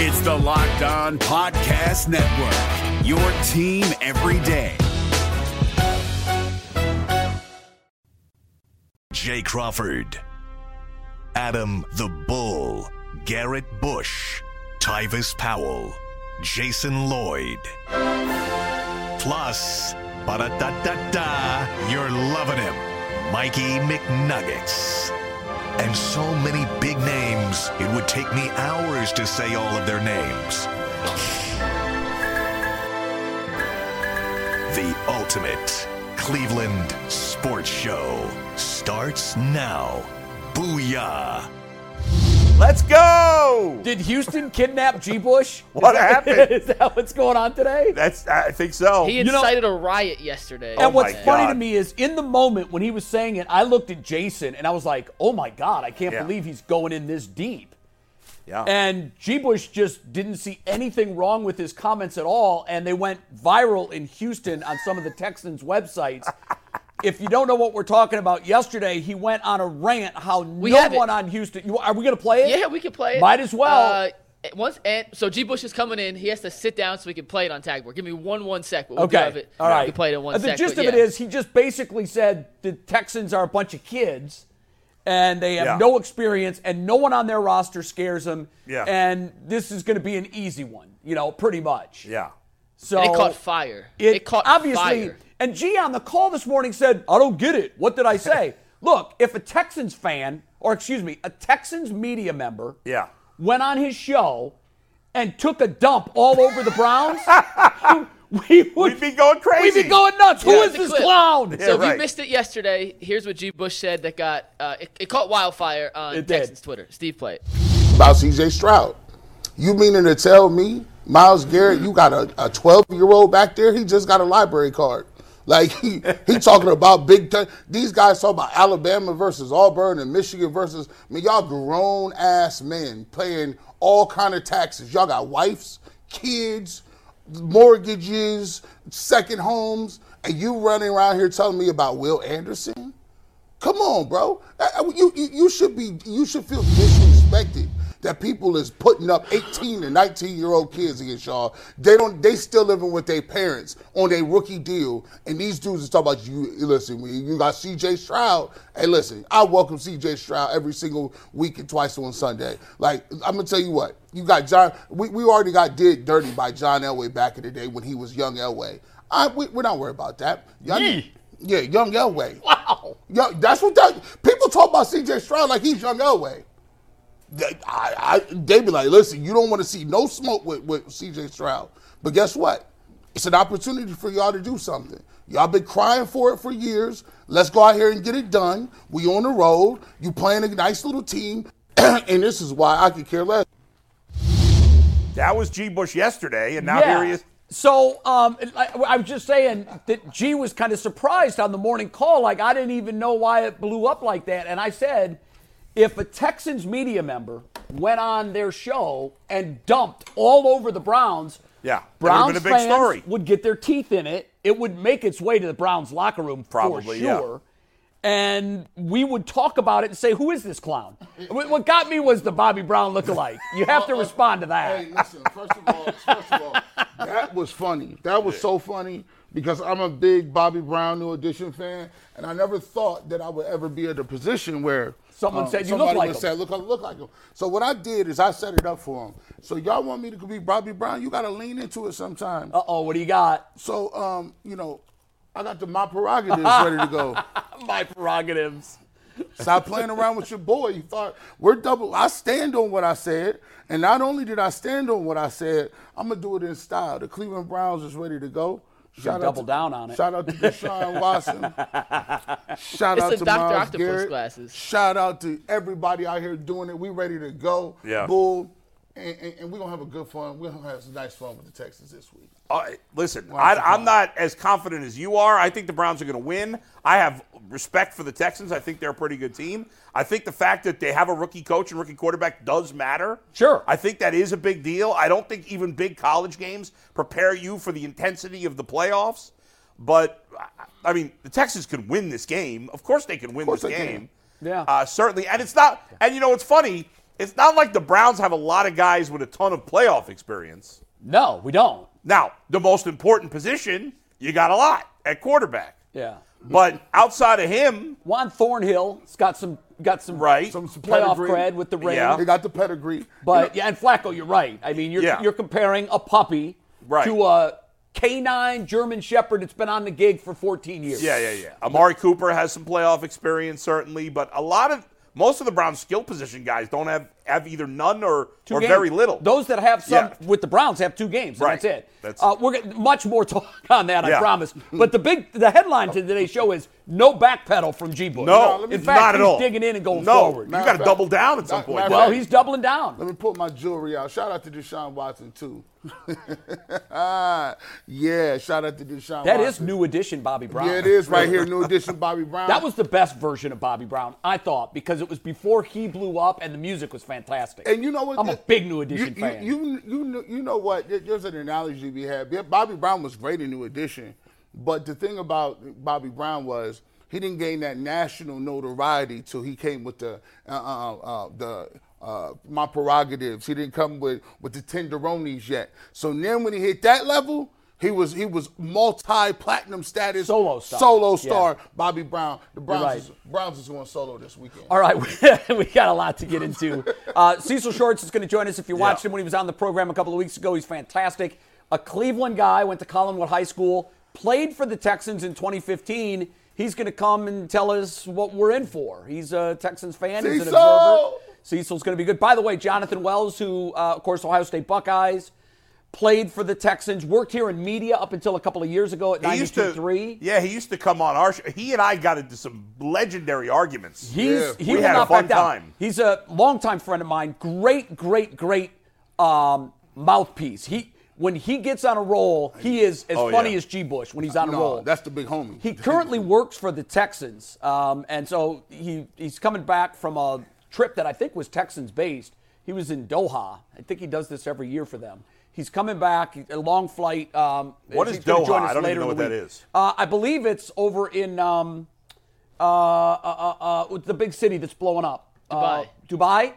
It's the Locked On Podcast Network, your team every day. Jay Crawford, Adam the Bull, Garrett Bush, Tyvis Powell, Jason Lloyd. Plus, ba-da-da-da-da, you're loving him, Mikey McNuggets. And so many big names, it would take me hours to say all of their names. The ultimate Cleveland sports show starts now. Booyah! Let's go. Did Houston kidnap G. Bush? What Is that- happened? Is that what's going on today? That's I think so. He know- incited a riot yesterday. and oh what's my funny to me is in the moment when he was saying it, I looked at Jason and I was like, oh my God, I can't Yeah. believe he's going in this deep. yeah. And G. Bush just didn't see anything wrong with his comments at all, and they went viral in Houston on some of the Texans' websites. If you don't know what we're talking about, yesterday he went on a rant how no have it. one on Houston. You, are we going to play it? Yeah, we can play it. Might as well. Uh, once and so G. Bush is coming in. He has to sit down so we can play it on tag board. Give me one one sec. We'll Okay. have it. All right. We can play it in one Uh, the sec. gist but of it yeah. is he just basically said the Texans are a bunch of kids and they have Yeah. no experience and no one on their roster scares them. Yeah. And this is going to be an easy one, you know, pretty much. yeah. So it caught fire. It, It, caught obviously. fire. And G on the call this morning said, "I don't get it. What did I say?" Look, if a Texans fan, or excuse me, a Texans media member, Yeah. went on his show and took a dump all over the Browns, we would We'd be going crazy. We'd be going nuts. Who Yeah. is The this clip. clown? Yeah, So if right. you missed it yesterday, here's what G. Bush said that got uh, it, it caught wildfire on It did. Texans Twitter. Steve, play it. about CJ Stroud. You meaning to tell me, Myles Garrett, you got a 12 year old back there? He just got a library card. Like he, he talking about big time. These guys talk about Alabama versus Auburn and Michigan versus. I mean, y'all grown ass men paying all kind of taxes. Y'all got wives, kids, mortgages, second homes, and you running around here telling me about Will Anderson? Come on, bro. Uh, uh, You, you you should be you should feel disrespected that people is putting up 18 and 19 year old kids against y'all. They don't they still living with their parents on a rookie deal, and these dudes is talking about you. Listen, you got C.J. Stroud. Hey, listen, I welcome C.J. Stroud every single week and twice on Sunday. Like I'm gonna tell you what, you got John. We, we already got did dirty by John Elway back in the day when he was young Elway. I, we, we're not worried about that. Y'all need- yeah, young Elway. Wow. Yo, that's what that people talk about CJ Stroud like he's young Elway. They, I, I, they be like, listen, you don't want to see no smoke with, with CJ Stroud. But guess what? It's an opportunity for y'all to do something. Y'all been crying for it for years. Let's go out here and get it done. We on the road. You playing a nice little team. and this is why I could care less. That was G. Bush yesterday, and now yeah. here he is. So um, I, I was just saying that G was kind of surprised on the morning call. Like I didn't even know why it blew up like that. And I said, if a Texans media member went on their show and dumped all over the Browns, Yeah, that would've Browns been a big fans story. would get their teeth in it. It would make its way to the Browns locker room Probably, for yeah. sure. And we would talk about it and say, "Who is this clown?" What what got me was the Bobby Brown lookalike. You have to uh, respond to that. Hey, listen. First of all, first of all, that was funny. That was so funny because I'm a big Bobby Brown New Edition fan, and I never thought that I would ever be at a position where Someone said you look like him. say, "Look, look like him." So what I did is I set it up for him. So y'all want me to be Bobby Brown? You got to lean into it sometimes. Uh oh, what do you got? So, um, you know, I got the my prerogatives ready to go. My prerogatives. Stop playing around with your boy. You thought we're double. I stand on what I said, and not only did I stand on what I said, I'm gonna do it in style. The Cleveland Browns is ready to go. Shout double to, down on it. Shout out to Deshaun Watson. Shout It's out to Dr. Myles Octopus Garrett. glasses. Shout out to everybody out here doing it. We ready to go. Yeah. Bull. And, and, and we're gonna have a good fun. We're gonna have some nice fun with the Texans this week. Uh, listen, I, I'm not as confident as you are. I think the Browns are going to win. I have respect for the Texans. I think they're a pretty good team. I think the fact that they have a rookie coach and rookie quarterback does matter. Sure. I think that is a big deal. I don't think even big college games prepare you for the intensity of the playoffs. But I mean, the Texans could win this game. Of course, they can win course this they can. game. Yeah. uh, certainly. And it's not. And you know, it's funny. It's not like the Browns have a lot of guys with a ton of playoff experience. No, we don't. Now, the most important position, you got a lot at quarterback. Yeah. But outside of him, Juan Thornhill's got some got some Right. Some, some playoff pedigree. cred with the Rams. Yeah. He got the pedigree. But yeah, and Flacco, you're right. I mean, you're Yeah. you're comparing a puppy Right. to a canine German Shepherd that's been on the gig for 14 years. yeah, yeah, yeah. Amari Cooper has some playoff experience, certainly, but a lot of most of the Browns skill position guys don't have have either none or, Two or games. very little. Those that have some Yeah. with the Browns have two games. And Right. That's it. That's- uh, we're getting much more talk on that, I Yeah. promise. But the big the headline to today's show is no backpedal from G. Bush. no, in fact, not at he's all. digging in and going no, forward. You Matter got to double down at some Matter point. Well, fact- he's doubling down. Let me put my jewelry out. Shout out to Deshaun Watson too. yeah, shout out to Deshaun. That Watson. is new edition Bobby Brown. Yeah, it is right here. New edition, Bobby Brown. That was the best version of Bobby Brown, I thought, because it was before he blew up and the music was fantastic. And you know what? I'm a big New Edition you, fan. You, you, you, know, you know what? There- There's an analogy we have. Bobby Brown was great in New Edition, but the thing about Bobby Brown was he didn't gain that national notoriety till he came with the uh, uh, uh, the. Uh, my prerogatives. He didn't come with with the tenderonis yet. So then when he hit that level, he was he was multi platinum status Solo star. Solo Yeah. star. Bobby Brown. The Browns right. is, Browns is going solo this weekend. All right, we got a lot to get into. Uh, Cecil Shorts is going to join us. If you watched Yeah. him when he was on the program a couple of weeks ago, he's fantastic. A Cleveland guy, went to Collinwood High School, played for the Texans in 2015. He's going to come and tell us what we're in for. He's a Texans fan. He's an observer. Cecil's going to be good. By the way, Jonathan Wells, who, uh, of course, Ohio State Buckeyes, played for the Texans, worked here in media up until a couple of years ago at he used to, yeah, he used to come on our show. He and I got into some legendary arguments. He's Yeah. he We will had a fun back down. time. He's a longtime friend of mine. Great, great, great um, mouthpiece. He when he gets on a roll, he is as Oh, funny yeah. as G. Bush when he's on a roll. that's the big homie. He currently works for the Texans, um, and so he he's coming back from a trip that I think was Texans based. He was in Doha. I think he does this every year for them. He's coming back, a long flight. Um, What he's is Doha? join us I don't even later know in what that week. is. Uh, I believe it's over in um, uh, uh, uh, uh, the big city that's blowing up. Dubai. Uh, Dubai?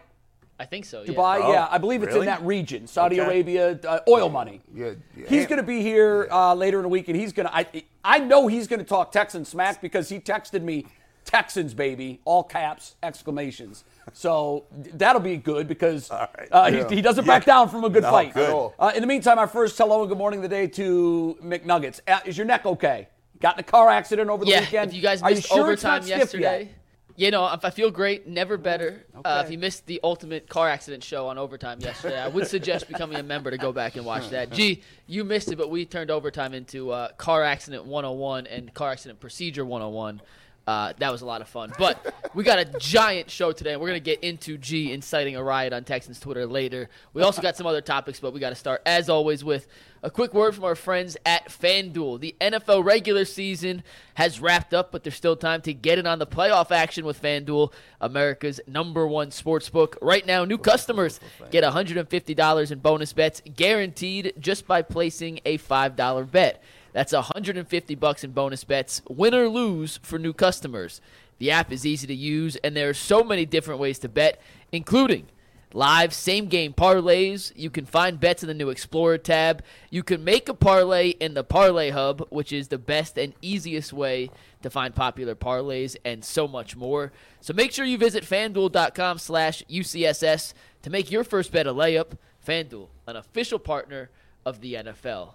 I think so. Dubai, Yeah. Oh, yeah. I believe it's really? in that region. Saudi Okay. Arabia, uh, oil money. Yeah, yeah. He's going to be here uh, later in the week, and he's going to. I I know he's going to talk Texan smack because he texted me Texans baby, all caps, exclamations. So that'll be good because right. uh, he, he doesn't back down from a good No, fight. good. Uh, in the meantime, our first hello and good morning of the day to McNuggets. Uh, is your neck okay? Got in a car accident over the Yeah, weekend? if you guys Are missed sure it's not overtime yesterday. yet? You know, if I feel great, never better. Uh, if you missed the ultimate car accident show on overtime yesterday, I would suggest becoming a member to go back and watch that. Gee, you missed it, but we turned overtime into uh, car accident 101 and car accident procedure 101. Uh, that was a lot of fun. But we got a giant show today, and we're going to get into G inciting a riot on Texans Twitter later. We also got some other topics, but we got to start, as always, with a quick word from our friends at FanDuel. The NFL regular season has wrapped up, but there's still time to get in on the playoff action with FanDuel, America's number one sports book. Right now, new customers get $150 in bonus bets guaranteed just by placing a $5 bet. That's 150 bucks in bonus bets, win or lose for new customers. The app is easy to use, and there are so many different ways to bet, including live same game parlays. You can find bets in the new Explorer tab. You can make a parlay in the Parlay Hub, which is the best and easiest way to find popular parlays, and so much more. So make sure you visit fanduel.com slash UCSS to make your first bet a layup. FanDuel, an official partner of the NFL.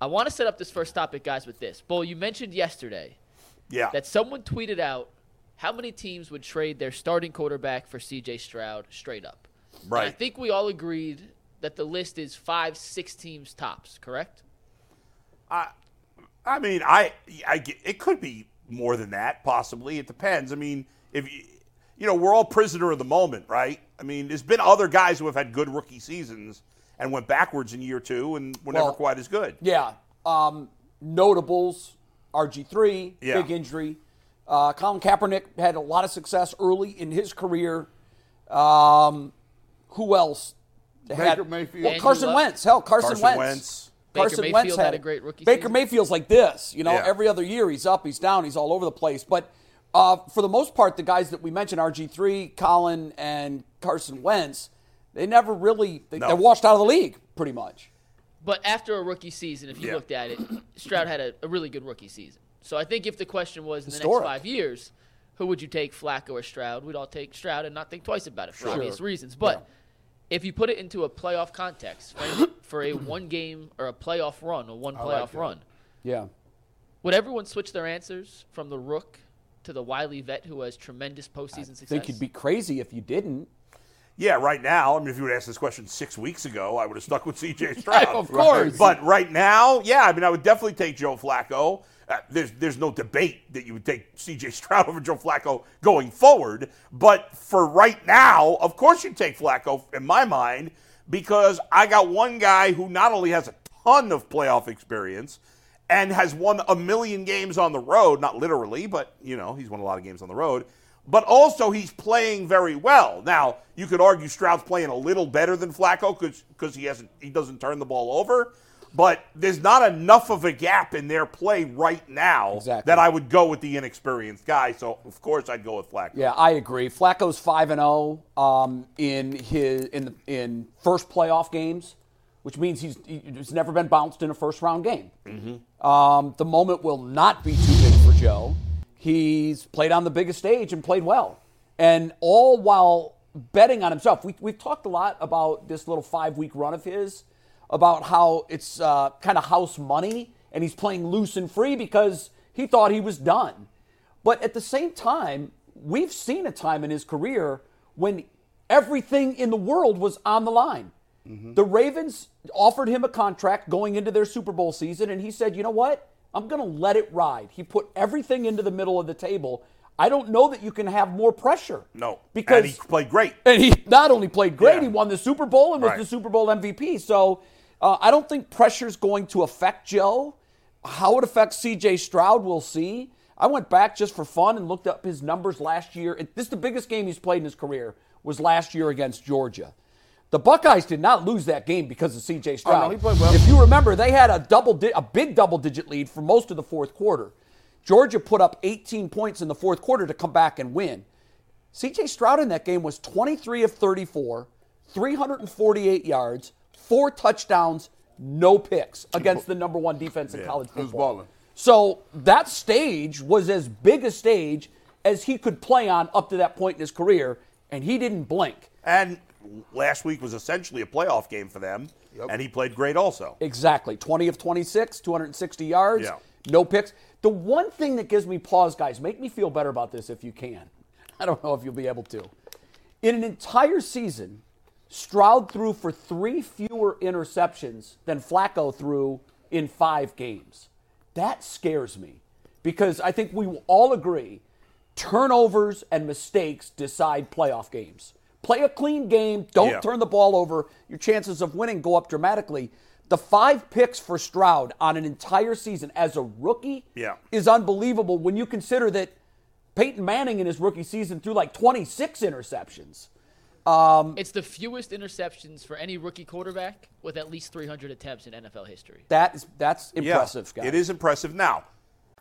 I want to set up this first topic, guys, with this. Bull, you mentioned yesterday Yeah. that someone tweeted out how many teams would trade their starting quarterback for CJ Stroud straight up. And I think we all agreed that the list is five, six teams tops, correct? I mean, I, I get- it could be more than that, possibly. It depends. I mean, if you, you know, we're all prisoner of the moment, right? I mean, there's been other guys who have had good rookie seasons and went backwards in year two and were never quite as good. Yeah. Um, notables, RG3, Yeah. big injury. Uh, Colin Kaepernick had a lot of success early in his career. Um, who else? had, Baker Mayfield. Well, Andrew Carson Luck. Wentz. Hell, Carson, Carson Wentz. Wentz. Baker Carson Mayfield Wentz had a great rookie Baker season. Mayfield's like this. You know, Yeah. every other year he's up, he's down, he's all over the place. But uh, for the most part, the guys that we mentioned, RG3, Colin, and Carson Wentz, they never really they, No. they're washed out of the league pretty much. But after a rookie season, if you Yeah. looked at it, Stroud had a, a really good rookie season. So I think if the question was in the next five years, who would you take, Flacco or Stroud? We'd all take Stroud and not think twice about it for obvious reasons. But if you put it into a playoff context, for, for a one game or a playoff run, or one playoff run, Yeah. would everyone switch their answers from the rook to the wily vet who has tremendous postseason I success? think you'd be crazy if you didn't. Yeah, right now, I mean, if you would ask this question six weeks ago, I would have stuck with C.J. Stroud. Of course. But right now, yeah, I mean, I would definitely take Joe Flacco. Uh, there's there's no debate that you would take C.J. Stroud over Joe Flacco going forward. But for right now, of course you take Flacco in my mind because I got one guy who not only has a ton of playoff experience and has won a million games on the road, not literally, but you know, he's won a lot of games on the road. But also he's playing very well. Now, you could argue Stroud's playing a little better than Flacco because he hasn't he doesn't turn the ball over. But there's not enough of a gap in their play right now Exactly. that I would go with the inexperienced guy. So of course I'd go with Flacco. Yeah, I agree. Flacco's five and zero um, in his in the, in first playoff games, which means he's he's never been bounced in a first round game. Um, the moment will not be too big for Joe. He's played on the biggest stage and played well, and all while betting on himself. We we've talked a lot about this little five week run of his, about how it's uh, kind of house money, and he's playing loose and free because he thought he was done. But at the same time, we've seen a time in his career when everything in the world was on the line. The Ravens offered him a contract going into their Super Bowl season, and he said, You know what? I'm going to let it ride. He put everything into the middle of the table. I don't know that you can have more pressure. No. Because and he played great. and he not only played great, Yeah. he won the Super Bowl and was Right. the Super Bowl MVP. So uh, I don't think pressure's going to affect Joe. How it affects CJ Stroud, we'll see. I went back just for fun and looked up his numbers last year. It- This is the biggest game he's played in his career, was last year against Georgia. The Buckeyes did not lose that game because of CJ Stroud. Oh, no, well. If you remember, they had a double, di- a big double-digit lead for most of the fourth quarter. Georgia put up 18 points in the fourth quarter to come back and win. CJ Stroud in that game was 23 of 34, 348 yards, four touchdowns, no picks against the number one defense in college he was football. balling. So that stage was as big a stage as he could play on up to that point in his career, and he didn't blink. And last week was essentially a playoff game for them. And he played great also. Exactly. 20 of 26, 260 yards, Yeah. no picks. The one thing that gives me pause, guys, make me feel better about this if you can. I don't know if you'll be able to. In an entire season, Stroud threw for three fewer interceptions than Flacco threw in five games. That scares me because I think we will all agree turnovers and mistakes decide playoff games. Play a clean game, don't Yeah. turn the ball over, your chances of winning go up dramatically. The five picks for Stroud on an entire season as a rookie Yeah. is unbelievable when you consider that Peyton Manning in his rookie season threw like 26 interceptions. Um, it's the fewest interceptions for any rookie quarterback with at least 300 attempts in NFL history. That is that's Yeah, impressive, guys. It is impressive. Now,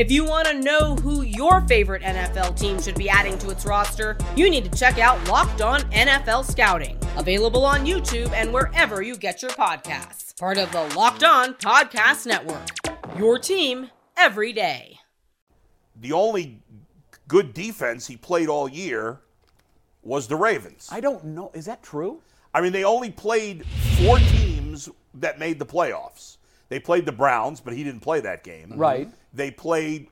If you want to know who your favorite NFL team should be adding to its roster, you need to check out Locked On NFL Scouting, available on YouTube and wherever you get your podcasts. Part of the Locked On Podcast Network. Your team every day. the only good defense he played all year was the Ravens. I don't know. Is that true? I mean, they only played four teams that made the playoffs. They played the Browns, but he didn't play that game. Right. They played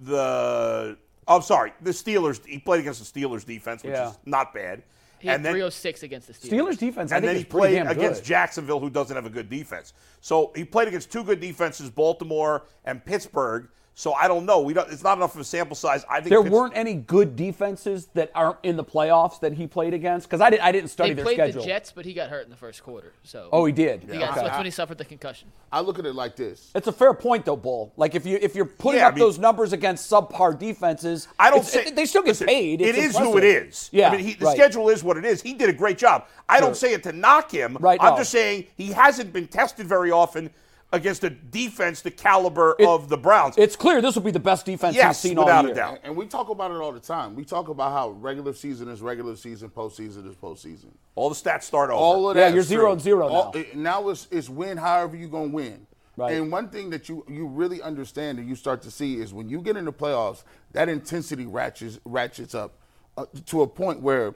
the. Oh, I'm oh, sorry, the Steelers. He played against the Steelers defense, which Yeah. is not bad. He had and then, 306 against the Steelers. Steelers defense, I and think, then he played against good. Jacksonville, who doesn't have a good defense. So he played against two good defenses, Baltimore and Pittsburgh. So I don't know. We don't. It's not enough of a sample size. I think There Pitts- weren't any good defenses that aren't in the playoffs that he played against because I, didn't. I didn't study They their played schedule. the Jets, but he got hurt in the first quarter. So Oh, he did. He got, Okay. That's when he suffered the concussion. I look at it like this. It's a fair point, though, Bull. Like if you if you're putting Yeah, I up mean- those numbers against subpar defenses, I don't say it- they still get listen, paid. It It's is who it is. Yeah, I mean, he, the right. schedule is what it is. He did a great job. I Sure. don't say it to knock him. Right, I'm no. just saying he hasn't been tested very often against a defense the caliber It- of the Browns. It's clear this will be the best defense Yes, he's seen without all a year. doubt. And- And we talk about it all the time. We talk about how regular season is regular season, postseason is postseason. All the stats start over. All of Yeah, that. you're is zero true. and zero All- now. it- now it's it's win however you're gonna win. Right. And one thing that you you really understand and you start to see is when you get in the playoffs, that intensity ratchets ratchets up uh, to a point where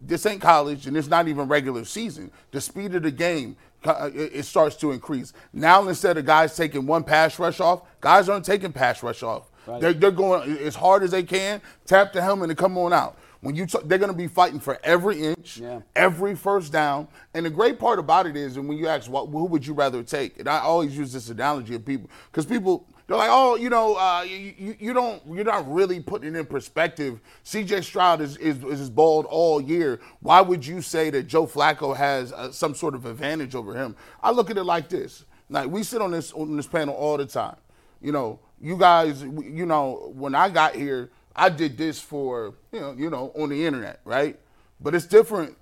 this ain't college and it's not even regular season. The speed of the game Uh, it, it starts to increase. Now instead of guys taking one pass rush off, guys aren't taking pass rush off. They're, they're going as hard as they can, tap the helmet and come on out. When you t- they're going to be fighting for every inch, Yeah. every first down. And the great part about it is, and when you ask, what, who would you rather take? And I always use this analogy of people, because people, they're like, oh, you know, uh, you, you, don't, you're not really putting it in perspective. C.J. Stroud is, is, is bald all year. Why would you say that Joe Flacco has uh, some sort of advantage over him? I look at it like this. Like, we sit on this, on this panel all the time. You know, you guys, you know, when I got here, I did this for, you know, you know, on the internet, right? But it's different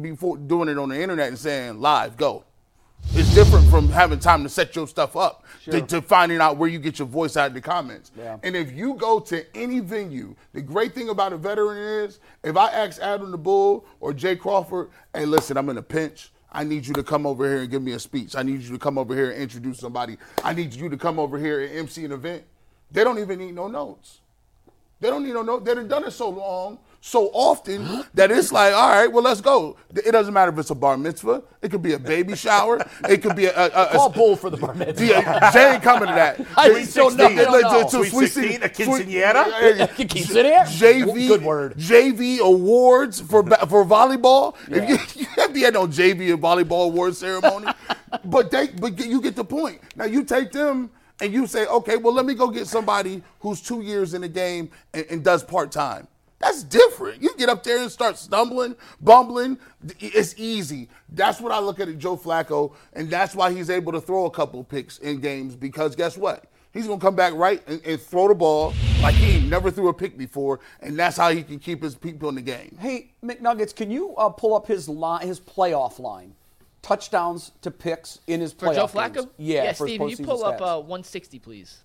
before doing it on the internet and saying live, go. It's different from having time to set your stuff up to, to finding out where you get your voice out in the comments. Yeah. And if you go to any venue, the great thing about a veteran is if I ask Adam the Bull or Jay Crawford, hey, listen, I'm in a pinch. I need you to come over here and give me a speech. I need you to come over here and introduce somebody. I need you to come over here and MC an event. They don't even need no notes. They don't need no note. They've done it so long, so often that it's like, all right, well, let's go. It doesn't matter if it's a bar mitzvah. It could be a baby shower. It could be a. a, a, Call Bull for the bar mitzvah. Yeah, Jay ain't coming to that. I Sweet don't know, I 16. don't know. To- to Sweet 16, a quinceañera? Sweet- Quinceañera? JV, Good word. JV awards for for volleyball. If you, you have to be at no JV and volleyball award ceremony, but they but you get the point. Now you take them and you say, okay, well let me go get somebody who's two years in the game and, and does part time. That's different. You get up there and start stumbling, bumbling. It's easy. That's what I look at at Joe Flacco, and that's why he's able to throw a couple picks in games because guess what? He's gonna come back right and, and throw the ball like he never threw a pick before, and that's how he can keep his people in the game. Hey, McNuggets, can you uh, pull up his line, his playoff line? Touchdowns to picks in his For playoff Joe Flacco? games. Yeah, for his Steven, you postseason pull up uh, 160, please.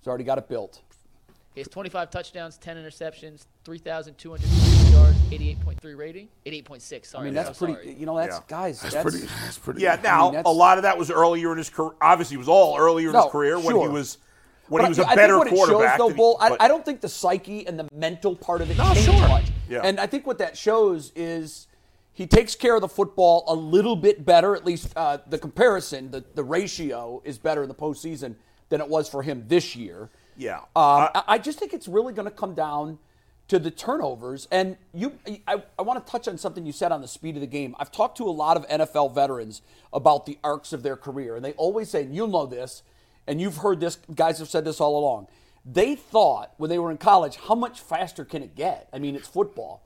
He's already got it built. He has 25 touchdowns, 10 interceptions, 3,250 yards, 88.3 rating, 88.6. Sorry, I mean, that's so pretty. sorry. You know, that's Yeah. guys. That's, That's, pretty. That's pretty. Yeah, now that's- a lot of that was earlier in his career. Obviously, it was all earlier in No, his career when sure. he was when But he was a I- better I think what quarterback. It shows, though, than he- Bull, I, but- I don't think the psyche and the mental part of it No, changed sure. much. Yeah. And I think what that shows is he takes care of the football a little bit better. At least uh, the comparison, the, the ratio is better in the postseason than it was for him this year. Yeah. Um, Uh, I, I just think it's really going to come down to the turnovers. And you, I, I want to touch on something you said on the speed of the game. I've talked to a lot of NFL veterans about the arcs of their career, and they always say, and you'll know this, and you've heard this, guys have said this all along. They thought when they were in college, how much faster can it get? I mean, it's football.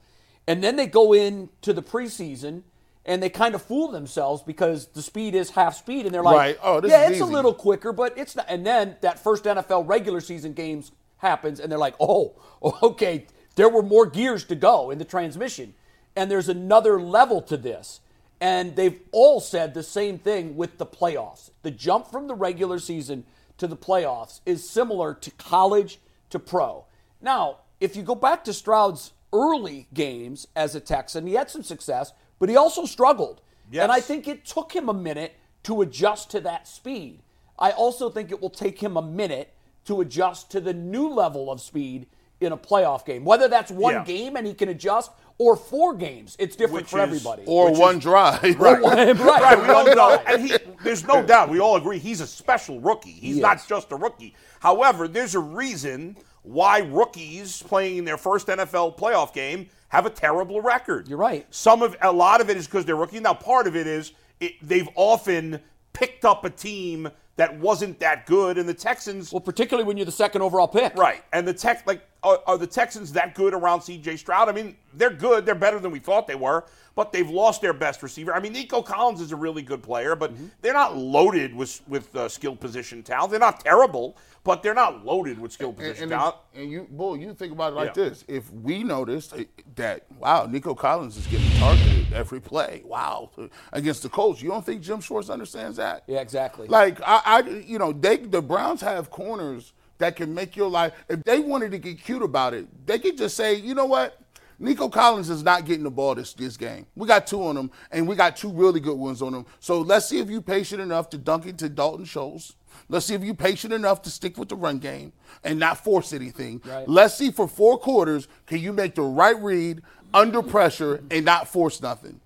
And then they go into the preseason and they kind of fool themselves because the speed is half speed, and they're like, Right. Oh, this yeah, it's a little quicker, but it's not. And then that first NFL regular season games happens, and they're like, oh, okay, there were more gears to go in the transmission, and there's another level to this. And they've all said the same thing with the playoffs. The jump from the regular season to the playoffs is similar to college to pro. Now, if you go back to Stroud's early games as a Texan, he had some success, but he also struggled. And I think it took him a minute to adjust to that speed. I also think it will take him a minute to adjust to the new level of speed in a playoff game. Whether that's one Yeah. game and he can adjust or four games, it's different Which for is- everybody. Or Which one is- drive. right, right, we all know, and he, there's no doubt, we all agree he's a special rookie. He's He not just a rookie. However, there's a reason why rookies playing in their first NFL playoff game have a terrible record. You're right. Some of a lot of it is because they're rookie. Now, part of it is it, they've often picked up a team that wasn't that good, and the Texans. Well, particularly when you're the second overall pick. Right. And the Tex like are, are the Texans that good around CJ Stroud? I mean, they're good. They're better than we thought they were, but they've lost their best receiver. I mean, Nico Collins is a really good player, but Mm-hmm. they're not loaded with with uh, skill position talent. They're not terrible, but they're not loaded with skill And, position and, talent. and you, bull, you think about it like Yeah. this: if we noticed uh, that, wow, Nico Collins is getting targeted every play, wow, against the Colts, you don't think Jim Schwartz understands that? Yeah, exactly. Like I, I, you know, they the Browns have corners that can make your life. If they wanted to get cute about it, they could just say, you know what. Nico Collins is not getting the ball this, this game. We got two on him, and we got two really good ones on him. So let's see if you're patient enough to dunk it to Dalton Schultz. Let's see if you're patient enough to stick with the run game and not force anything. Right. Let's see for four quarters, can you make the right read under pressure and not force nothing?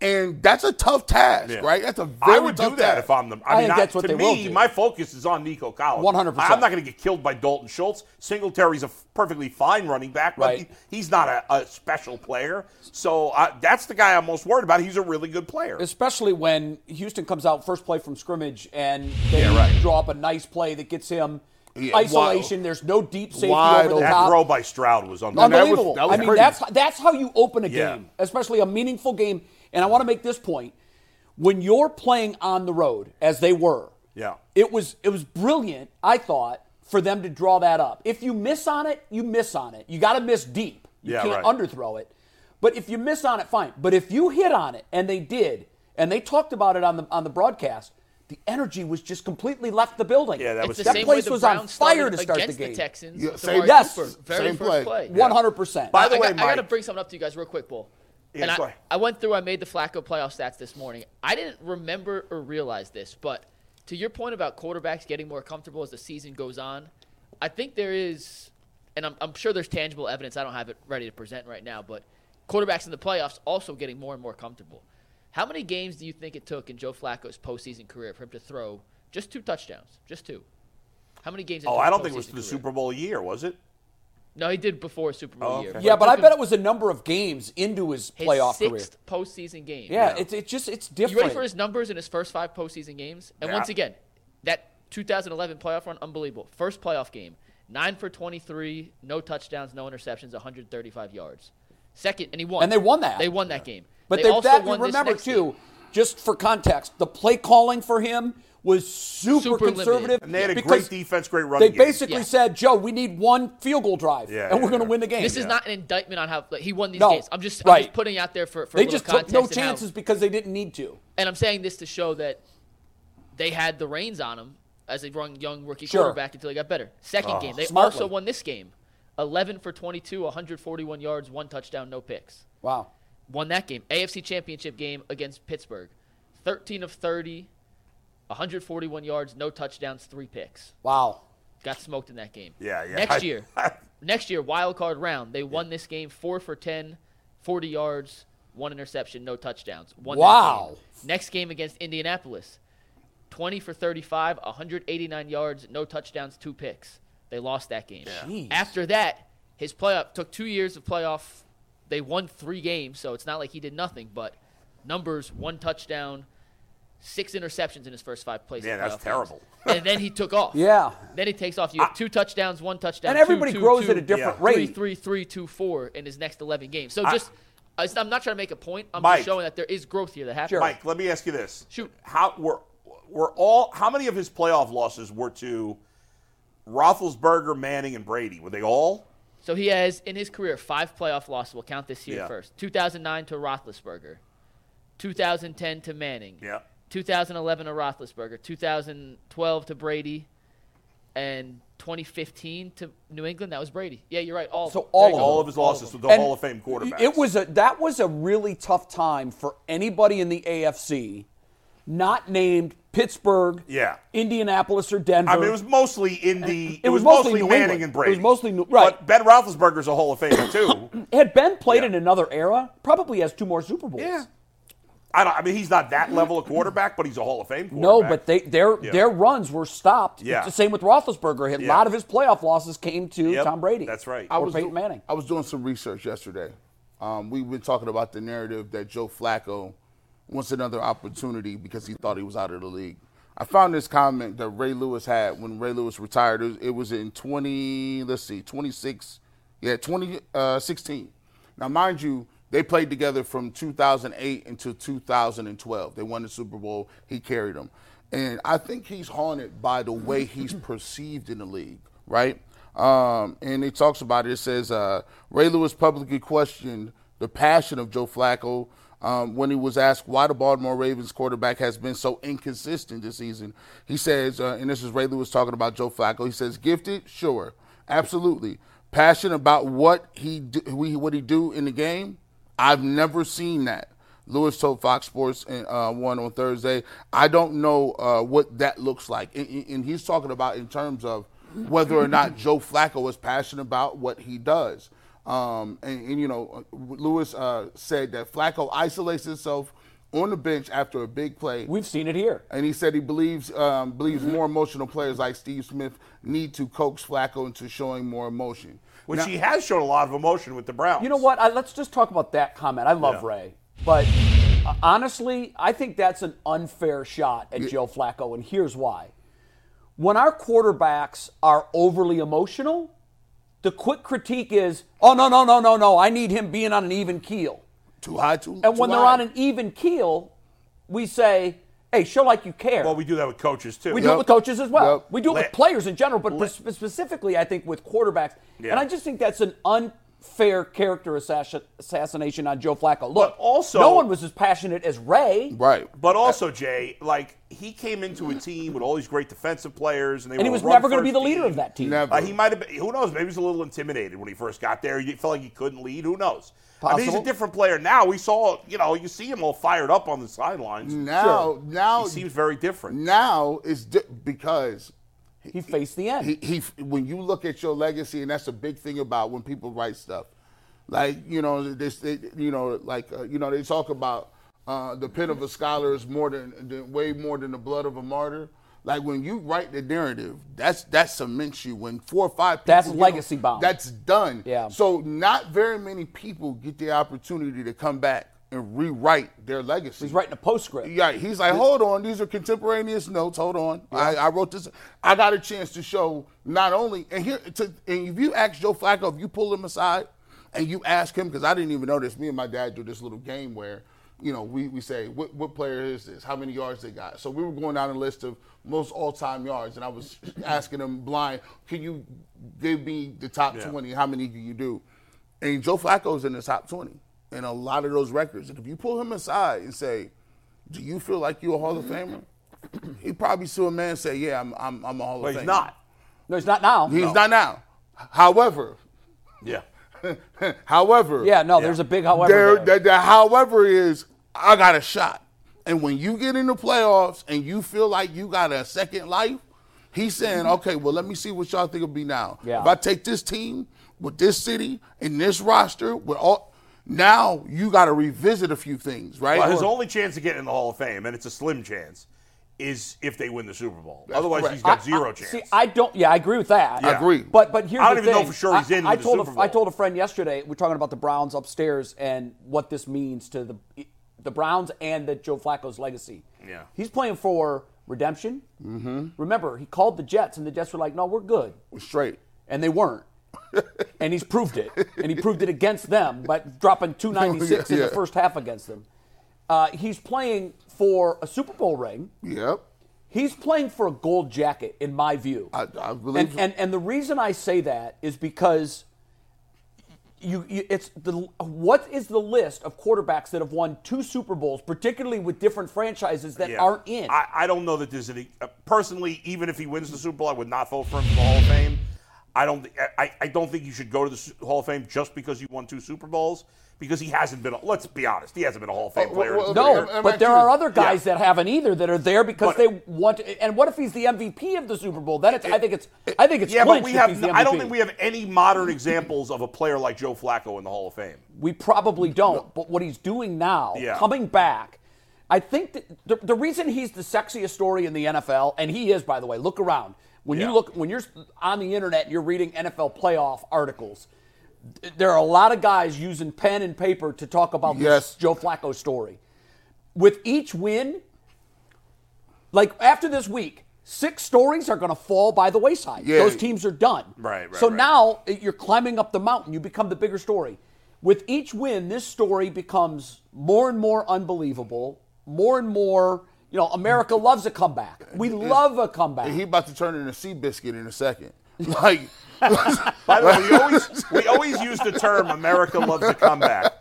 And that's a tough task, Yeah. right? That's a very tough task. I would do that task. if I'm them. I I, mean, think I- what to they will me, do. my focus is on Nico Collins. 100%. I'm not going to get killed by Dalton Schultz. Singletary's a f- perfectly fine running back, but Right. he, he's not a, a special player. So uh, that's the guy I'm most worried about. He's a really good player. Especially when Houston comes out first play from scrimmage and they Yeah, right. draw up a nice play that gets him Yeah, isolation. There's no deep safety Wide over the that top. throw by Stroud was unbelievable. that was- that was I mean, crazy. that's that's how you open a Yeah. game, especially a meaningful game. And I want to make this point: when you're playing on the road, as they were, Yeah. it was it was brilliant. I thought for them to draw that up. If you miss on it, you miss on it. You got to miss deep. You Yeah, can't right. underthrow it. But if you miss on it, fine. But if you hit on it, and they did, and they talked about it on the on the broadcast. The energy was just completely left the building. Yeah, that It's was the that same way place the was on fire to start the against game. Texans. Yeah, with same- Yes. Cooper. Very Same first play. play. One hundred percent. By the I, way, got, I got to bring something up to you guys real quick, Bull. Yeah, and I. I went through, I made the Flacco playoff stats this morning. I didn't remember or realize this, but to your point about quarterbacks getting more comfortable as the season goes on, I think there is, and I'm, I'm sure there's tangible evidence. I don't have it ready to present right now, but quarterbacks in the playoffs also getting more and more comfortable. How many games do you think it took in Joe Flacco's postseason career for him to throw just two touchdowns? Just two. How many games? Oh, I don't think it was the career? Super Bowl year, was it? No, he did before Super Bowl Oh, year. okay. but Yeah, but I bet him it was a number of games into his his playoff sixth career. postseason game. Yeah, it's it's just it's different. You different. ready for his numbers in his first five postseason games? And Yeah. once again, that 2011 playoff run, unbelievable. First playoff game, nine for 23, no touchdowns, no interceptions, 135 yards. Second, and he won. And they won that. They won that game. But they they, also that, won this remember next too, game. just for context, the play calling for him was super, Super limited. conservative. And they had a great defense, great running They game. basically Yeah. said, "Joe, we need one field goal drive, Yeah, and we're going to yeah. win the game." This is not an indictment on how like, he won these No, games. I'm just, I'm right. just putting out there for, for they a little just took no context and how- chances because they didn't need to. And I'm saying this to show that they had the reins on him as a young, young rookie Sure. quarterback until he got better. Second oh. game, they Smartly. also won this game. 11 for 22, 141 yards, one touchdown, no picks. Wow. Won that game. AFC Championship game against Pittsburgh. 13 of 30, 141 yards, no touchdowns, three picks. Wow. Got smoked in that game. Yeah, yeah. Next I- year, next year, wild card round, they won this game four for 10, 40 yards, one interception, no touchdowns. Won Wow. game. Next game against Indianapolis, 20 for 35, 189 yards, no touchdowns, two picks. They lost that game. Jeez. After that, his playoff took two years of playoff. They won three games, so it's not like he did nothing. But numbers: one touchdown, six interceptions in his first five plays. Man, that's terrible. and then he took off. Yeah. Then he takes off. You have two touchdowns, one touchdown. And everybody two, grows two, at a different Yeah. rate. Three, three, three, two, four in his next 11 games. So just, I, I'm not trying to make a point. I'm Mike. just showing that there is growth here that happens. Sure. Mike, let me ask you this: Shoot. How were were all? How many of his playoff losses were to Roethlisberger, Manning, and Brady? Were they all? So he has in his career five playoff losses. We'll count this year Yeah. first. 2009 to Roethlisberger, 2010 to Manning, Yeah. 2011 to Roethlisberger, 2012 to Brady, and 2015 to New England. That was Brady. Yeah, you're right. All So all of you them. go. All of his losses to the And Hall of Fame quarterbacks. It was a that was a really tough time for anybody in the AFC not named Pittsburgh, Yeah. Indianapolis, or Denver. I mean, it was mostly Indy. It was mostly New Manning England. and Brady. It was mostly New- right. But Ben Roethlisberger's a Hall of Famer too. Had Ben played Yeah. in another era, probably has two more Super Bowls. yeah. I, don't, I mean, he's not that level of quarterback, but he's a Hall of Fame quarterback. No, but they their Yeah. their runs were stopped. Yeah. It's the same with Roethlisberger. A Yeah. lot of his playoff losses came to Yep, Tom Brady. that's right. Or I Peyton do- Manning. I was doing some research yesterday. Um, we've been talking about the narrative that Joe Flacco wants another opportunity because he thought he was out of the league. I found this comment that Ray Lewis had when Ray Lewis retired. It was, it was in 20, let's see, 26, yeah, 2016. now, mind you, they played together from 2008 until 2012. They won the Super Bowl. He carried them. And I think he's haunted by the way he's perceived in the league, right? Um, and it talks about it. It says uh, Ray Lewis publicly questioned the passion of Joe Flacco um, when he was asked why the Baltimore Ravens quarterback has been so inconsistent this season. He says, uh, and this is Ray Lewis talking about Joe Flacco. He says, "Gifted, sure, absolutely. Passionate about what he do, what he do in the game. I've never seen that." Lewis told Fox Sports uh, one on Thursday. I don't know uh, what that looks like, and, and he's talking about in terms of whether or not Joe Flacco is passionate about what he does. Um, and, and, you know, Lewis uh, said that Flacco isolates himself on the bench after a big play. We've seen it here. And he said he believes um, believes more emotional players like Steve Smith need to coax Flacco into showing more emotion. Which Now- he has shown a lot of emotion with the Browns. You know what? I, let's just talk about that comment. I love Yeah. Ray, but uh, honestly, I think that's an unfair shot at Joe Flacco, and here's why. When our quarterbacks are overly emotional, the quick critique is, "Oh no, no, no, no, no! I need him being on an even keel." Too high, too. And too when they're high. on an even keel, we say, "Hey, show like you care." Well, we do that with coaches too. We do it with coaches as well. Yep. We do it Let- with players in general, but spe- specifically, I think with quarterbacks. Yeah. And I just think that's an unfair character assassin- assassination on Joe Flacco. Look, also- no one was as passionate as Ray, right. But also, Jay, like he came into a team with all these great defensive players, and they and he was never going to be the leader team. of that team. Never. Uh, he might have been. Who knows? Maybe he was a little intimidated when he first got there. He felt like he couldn't lead. Who knows? I mean, he's a different player now. We saw, you know, you see him all fired up on the sidelines. Now, now, He seems very different. now is di- because He faced the end. he, he when you look at your legacy, and that's a big thing about when people write stuff, like you know this, they, you know, like uh, you know they talk about uh, the pen of a scholar is more than, than way more than the blood of a martyr. Like when you write the narrative, that's that cements you. When four or five people, That's legacy on- bound. That's done. Yeah. So not very many people get the opportunity to come back and rewrite their legacy. He's writing a postscript. Yeah, he's like, hold on, these are contemporaneous notes. Hold on, I, I wrote this. I got a chance to show not only and here to and if you ask Joe Flacco, if you pull him aside and you ask him because I didn't even know this. Me and my dad do this little game where you know we, we say what what player is this? How many yards they got? So we were going down a list of most all time yards, and I was asking him blind, can you give me the top Yeah. twenty? How many can you do? And Joe Flacco's in the top twenty in a lot of those records. And if you pull him aside and say, "Do you feel like you're a Hall of Famer?" He probably still a man say, "Yeah, I'm, I'm, I'm a Hall but of Famer." he's not. No, he's not now. He's not now. However, Yeah. however, Yeah, no, there's a big however. there, there. the, the however is I got a shot. And when you get in the playoffs and you feel like you got a second life, he's saying, mm-hmm. okay, well, let me see what y'all think will be now. Yeah. If I take this team with this city and this roster with all, now you got to revisit a few things, right? Well, his Or- only chance to get in the Hall of Fame, and it's a slim chance, is if they win the Super Bowl. Otherwise, correct. he's got I- zero I- chance. See, I don't. Yeah, I agree with that. I agree. But but here's I don't the even know for sure he's I- in I, with the told Super a, I Bowl. told a friend yesterday. We're talking about the Browns upstairs and what this means to the the Browns and the Joe Flacco's legacy. Yeah. He's playing for redemption. Mm-hmm. Remember, he called the Jets, and the Jets were like, "No, we're good," We're straight. and they weren't. And he's proved it, and he proved it against them by dropping 296 in Yeah. the first half against them. Uh, he's playing for a Super Bowl ring. Yep. He's playing for a gold jacket, in my view. I, I believe. and, and and the reason I say that is because you, you it's the what is the list of quarterbacks that have won two Super Bowls, particularly with different franchises that Yeah. aren't in. I, I don't know that there's any. Uh, personally, even if he wins the Super Bowl, I would not vote for him for the Hall of Fame. I don't. thi- I, I don't think you should go to the Hall of Fame just because you won two Super Bowls. Because he hasn't been. a- Let's be honest. He hasn't been a Hall of Fame Oh, player. well, well, no, career. am- am but I there are other guys Yeah. that haven't either that are there because But- they want. To, and what if he's the MVP of the Super Bowl? Then it's. I think it's. I think it's. yeah, but we have. he's I don't think we have any modern examples of a player like Joe Flacco in the Hall of Fame. We probably don't. But what he's doing now, Yeah. coming back, I think that the, the reason he's the sexiest story in the NFL, and he is, by the way, look around. When Yeah. you look, when you're on the internet and you're reading NFL playoff articles, there are a lot of guys using pen and paper to talk about Yes. this Joe Flacco story. With each win, like after this week, six stories are going to fall by the wayside. Yeah. Those teams are done. Right, right, So right. now you're climbing up the mountain. You become the bigger story. With each win, this story becomes more and more unbelievable, more and more. You know, America loves a comeback. We love a comeback. He about to turn into Seabiscuit in a second. Like, By the way, we always we always use the term "America loves a comeback."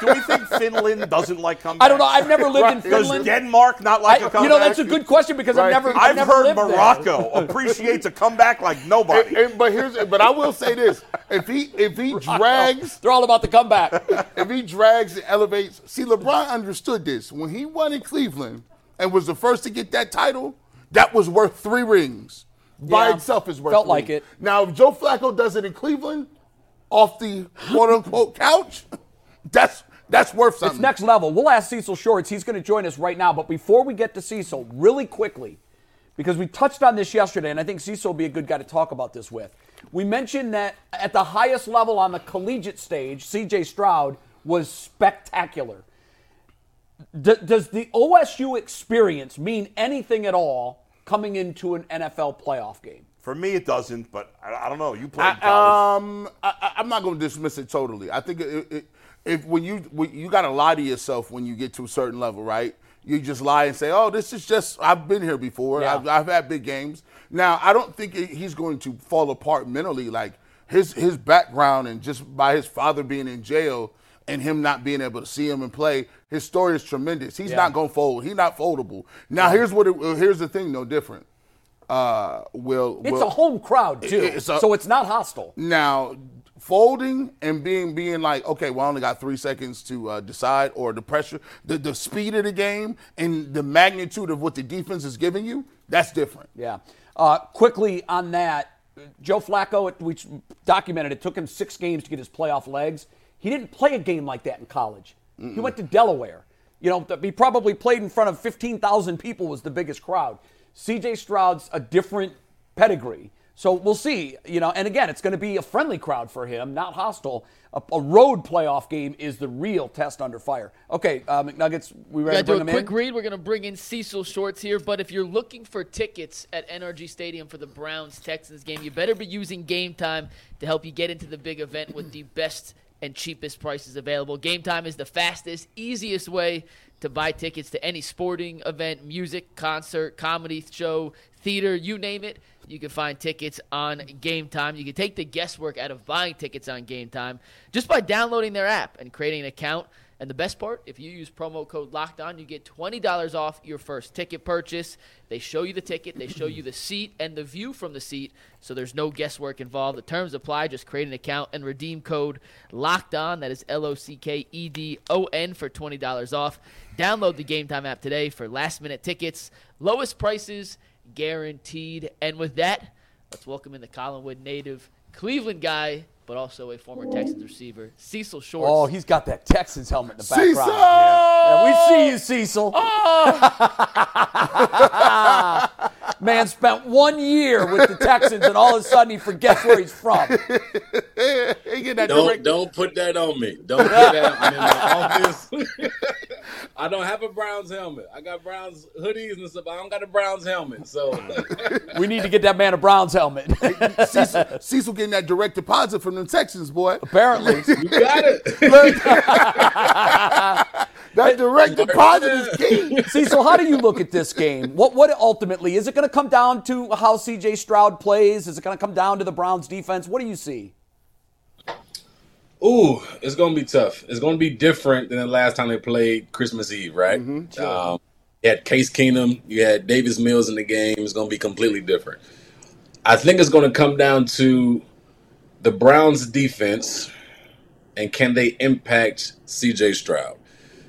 Do we think Finland doesn't like comebacks? I don't know. I've never lived in Finland. Does Finland. Denmark not like I- a comeback? you know, that's a good question because I've never. I've never heard lived there. Morocco appreciates a comeback like nobody. and- but here's, but I will say this: if he if he drags They're all about the comeback. if he drags and elevates, see, LeBron understood this when he won in Cleveland and was the first to get that title. That was worth three rings. By Yeah, itself is worth. felt three. like it. Now, if Joe Flacco does it in Cleveland, off the quote unquote couch, that's that's worth something. It's next level. We'll ask Cecil Shorts. He's going to join us right now. But before we get to Cecil, really quickly, because we touched on this yesterday, and I think Cecil will be a good guy to talk about this with. We mentioned that at the highest level on the collegiate stage, CJ Stroud was spectacular. D- does the OSU experience mean anything at all coming into an NFL playoff game? For me, it doesn't, but I, I don't know. You played I, college. um, I, I- I'm not going to dismiss it totally. I think it, it, if when you when you got to lie to yourself when you get to a certain level, right? You just lie and say, "Oh, this is just I've been here before. Yeah. I've, I've had big games." Now, I don't think he's going to fall apart mentally. Like his his background and just by his father being in jail and him not being able to see him and play, his story is tremendous. He's Yeah. not going to fold. He's not foldable. Now, here's what. It, here's the thing, no different. Uh, will It's will, a home crowd too, it's a- so it's not hostile. now, folding and being being like, okay, well, I only got three seconds to uh, decide, or the pressure, the, the speed of the game, and the magnitude of what the defense is giving you, that's different. Yeah. Uh, quickly on that, Joe Flacco, we documented it took him six games to get his playoff legs. He didn't play a game like that in college. He went to Delaware. You know, he probably played in front of 15,000 people was the biggest crowd. CJ Stroud's a different pedigree. So we'll see, you know, and again, it's going to be a friendly crowd for him, not hostile. A, a road playoff game is the real test under fire. Okay, uh, McNuggets, we We're ready to do a quick in? read. We're gonna bring in Cecil Shorts here, but if you're looking for tickets at NRG Stadium for the Browns Texans game, you better be using Game Time to help you get into the big event with the best and cheapest prices available. Game Time is the fastest, easiest way to buy tickets to any sporting event, music, concert, comedy show, theater, you name it. You can find tickets on Game Time. You can take the guesswork out of buying tickets on Game Time just by downloading their app and creating an account. And the best part, if you use promo code Locked On, you get twenty dollars off your first ticket purchase. They show you the ticket, they show you the seat and the view from the seat, so there's no guesswork involved. The terms apply. Just create an account and redeem code Locked On. That is L O C K E D O N for twenty dollars off. Download the Game Time app today for last minute tickets, lowest prices guaranteed. And with that, let's welcome in the Collinwood native, Cleveland guy, but also a former Texans receiver, Cecil Shorts. Oh, he's got that Texans helmet in the Cecil! background. Yeah, we see you, Cecil. Ah! Man spent one year with the Texans, and all of a sudden he forgets where he's from. He Don't direct- don't put that on me. Don't put that. I'm in my office. I don't have a Browns helmet. I got Browns hoodies and stuff. I don't got a Browns helmet. So We need to get that man a Browns helmet. Cecil, Cecil getting that direct deposit from the Texans, boy. Apparently. you got it. That direct deposit is key. Cecil, how do you look at this game? What what ultimately is it going to come down to how CJ Stroud plays? Is it going to come down to the Browns defense? What do you see? Ooh, it's gonna be tough. It's gonna be different than the last time they played Christmas Eve, right? um, you had Case Keenum, you had Davis Mills in the game. It's gonna be completely different. I think it's gonna come down to the Browns' defense and can they impact CJ Stroud?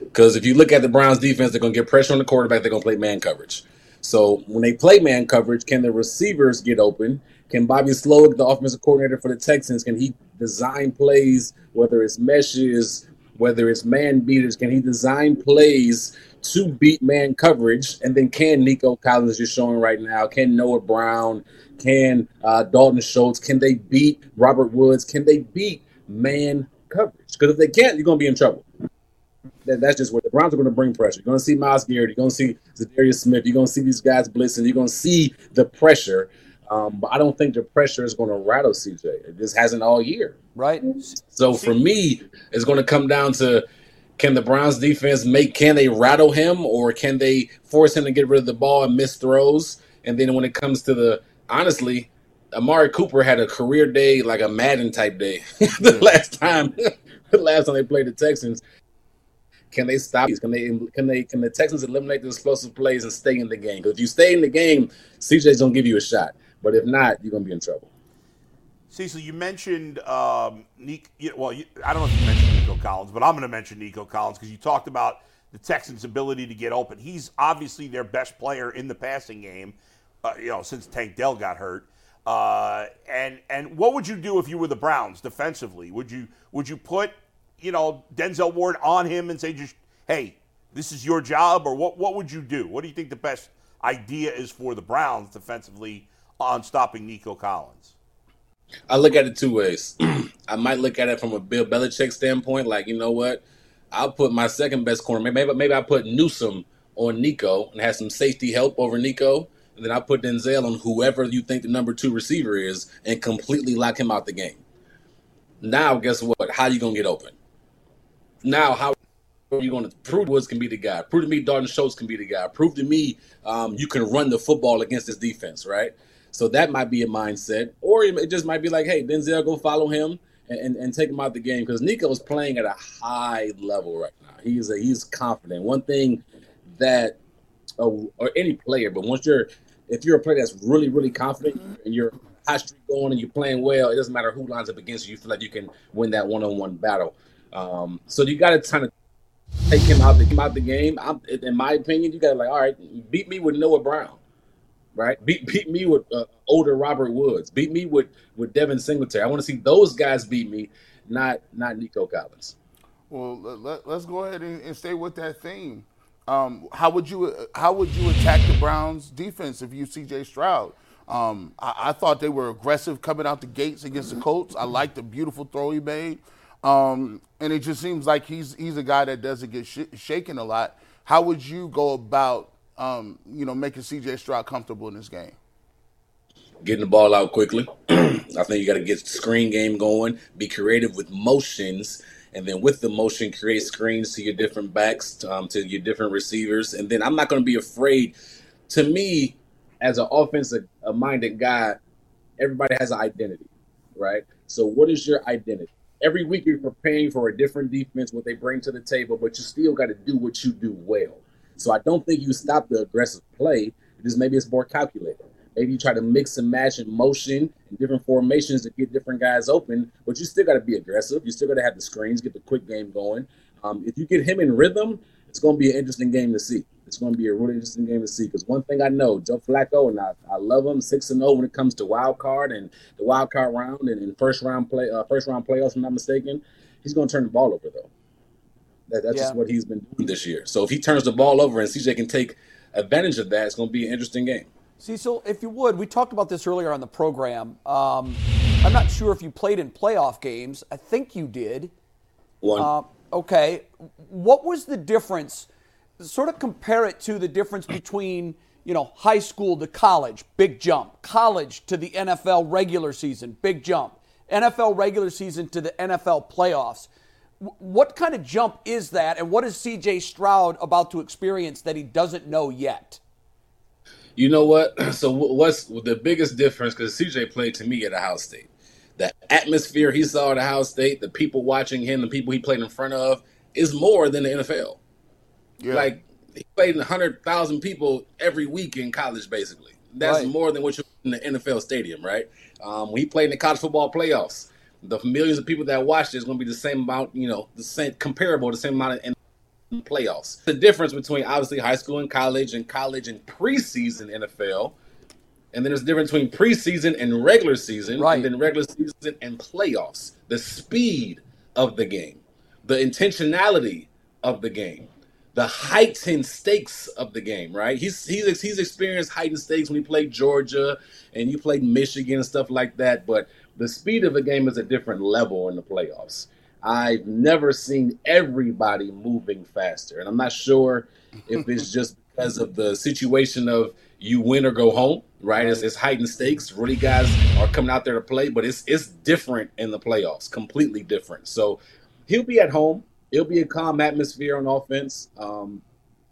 Because if you look at the Browns' defense, they're gonna get pressure on the quarterback. They're gonna play man coverage. So when they play man coverage, can the receivers get open? Can Bobby Slowik, the offensive coordinator for the Texans, can he design plays, whether it's meshes, whether it's man beaters, can he design plays to beat man coverage? And then can Nico Collins, you're showing right now, can Noah Brown, can uh, Dalton Schultz, can they beat Robert Woods? Can they beat man coverage? Because if they can't, you're going to be in trouble. That, that's just where the Browns are going to bring pressure. You're going to see Myles Garrett. You're going to see Za'Darius Smith. You're going to see these guys blitzing. You're going to see the pressure. Um, but I don't think the pressure is going to rattle CJ. It just hasn't all year. Right. So for me, it's going to come down to can the Browns defense make can they rattle him or can they force him to get rid of the ball and miss throws? And then when it comes to the honestly, Amari Cooper had a career day like a Madden type day the last time the last time they played the Texans. Can they stop these? Can they can they can the Texans eliminate the explosive plays and stay in the game? Because if you stay in the game, CJ's gonna give you a shot. But if not, you're gonna be in trouble. Cecil, you mentioned um, Nico. Well, you, I don't know if you mentioned Nico Collins, but I'm going to mention Nico Collins because you talked about the Texans' ability to get open. He's obviously their best player in the passing game, uh, you know, since Tank Dell got hurt. Uh, and and what would you do if you were the Browns defensively? Would you would you put you know Denzel Ward on him and say just hey this is your job or what what would you do? What do you think the best idea is for the Browns defensively on stopping Nico Collins? I look at it two ways. I might look at it from a Bill Belichick standpoint, like you know what, I'll put my second best corner. Maybe maybe I put Newsome on Nico and have some safety help over Nico, and then I put Denzel on whoever you think the number two receiver is, and completely lock him out the game. Now, guess what? How are you gonna get open? Now, how are you going to prove Woods can be the guy? Prove to me Dalton Schultz can be the guy. Prove to me um, you can run the football against this defense, right? So that might be a mindset, or it just might be like, hey, Denzel, go follow him and, and, and take him out the game because Nico is playing at a high level right now. He's a, he's confident. One thing that uh, or any player, but once you're if you're a player that's really really confident and you're high streak going and you're playing well, it doesn't matter who lines up against you. You feel like you can win that one on one battle. Um, so you got to kind of take him out the, out the game. I'm, in my opinion, you got to like, all right, beat me with Noah Brown right? Beat beat me with uh, older Robert Woods. Beat me with with Devin Singletary. I want to see those guys beat me, not not Nico Collins. Well, let, us go ahead and, and, stay with that theme. Um, how would you how would you attack the Browns defense if you C.J. Stroud? Um, I, I, thought they were aggressive coming out the gates against the Colts. I like the beautiful throw he made, um, and it just seems like he's he's a guy that doesn't get sh- shaken a lot. How would you go about um, you know, making CJ Stroud comfortable in this game? Getting the ball out quickly. I think you got to get the screen game going. Be creative with motions, and then with the motion, create screens to your different backs, um, to your different receivers. And then I'm not going to be afraid. To me, as an offensive minded guy, everybody has an identity, right? So, what is your identity? Every week you're preparing for a different defense, what they bring to the table, but you still got to do what you do well. So I don't think you stop the aggressive play. Just maybe it's more calculated. Maybe you try to mix and match in motion and different formations to get different guys open, but you still got to be aggressive. You still got to have the screens, get the quick game going. Um, if you get him in rhythm, it's going to be an interesting game to see. It's going to be a really interesting game to see because one thing I know, Joe Flacco, and I, I love him six and zero oh when it comes to wild card and the wild card round and, and first round play, uh, first round playoffs. If I'm not mistaken, he's going to turn the ball over though. That, that's yeah. just what he's been doing this year. So if he turns the ball over and CJ can take advantage of that, it's going to be an interesting game. Cecil, if you would, we talked about this earlier on the program. Um, I'm not sure if you played in playoff games. I think you did. One. Uh, okay. What was the difference? Sort of compare it to the difference between you know high school to college, big jump. College to the NFL regular season, big jump. NFL regular season to the NFL playoffs what kind of jump is that, and what is CJ Stroud about to experience that he doesn't know yet? You know what? So what's the biggest difference? Because CJ played to me at Ohio State. The atmosphere he saw at Ohio State, the people watching him, the people he played in front of, is more than the NFL. Yeah. Like he played in hundred thousand people every week in college, basically. That's right. more than what you in the NFL stadium, right? Um, when he played in the college football playoffs, the millions of people that watch it is going to be the same amount, you know, the same comparable, the same amount in playoffs. The difference between obviously high school and college, and college and preseason NFL, and then there's a difference between preseason and regular season, right. and then regular season and playoffs. The speed of the game, the intentionality of the game, the heightened stakes of the game. Right? He's he's he's experienced heightened stakes when he played Georgia and you played Michigan and stuff like that, but the speed of the game is a different level in the playoffs. I've never seen everybody moving faster. And I'm not sure if it's just because of the situation of you win or go home, right? It's, it's heightened stakes. Really, guys are coming out there to play, but it's it's different in the playoffs, completely different. So he'll be at home. It'll be a calm atmosphere on offense. Um,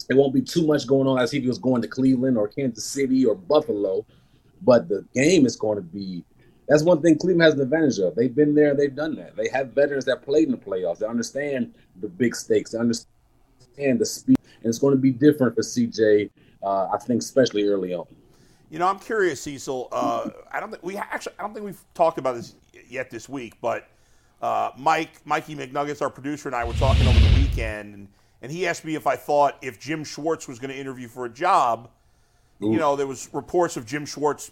it won't be too much going on as if he was going to Cleveland or Kansas City or Buffalo. But the game is going to be that's one thing Cleveland has an advantage of. They've been there, they've done that. They have veterans that played in the playoffs. They understand the big stakes. They understand the speed, and it's going to be different for CJ. Uh, I think, especially early on. You know, I'm curious, Cecil. Uh, I don't think we actually. I don't think we've talked about this yet this week, but uh, Mike, Mikey McNuggets, our producer, and I were talking over the weekend, and, and he asked me if I thought if Jim Schwartz was going to interview for a job. Ooh. You know, there was reports of Jim Schwartz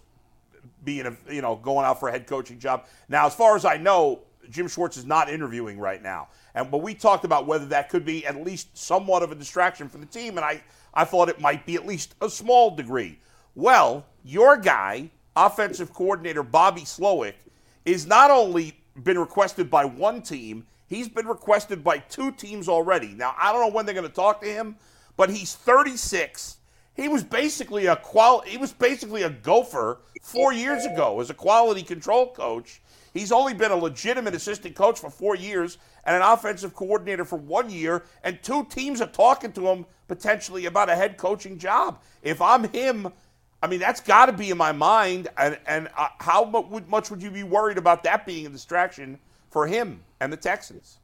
being a you know going out for a head coaching job. Now, as far as I know, Jim Schwartz is not interviewing right now. And but we talked about whether that could be at least somewhat of a distraction for the team, and I I thought it might be at least a small degree. Well, your guy, offensive coordinator Bobby Slowik, is not only been requested by one team, he's been requested by two teams already. Now I don't know when they're going to talk to him, but he's 36 he was basically a qual he was basically a gopher four years ago as a quality control coach. He's only been a legitimate assistant coach for four years and an offensive coordinator for one year, and two teams are talking to him potentially about a head coaching job. If I'm him, I mean that's got to be in my mind. And, and uh, how much would you be worried about that being a distraction for him and the Texans?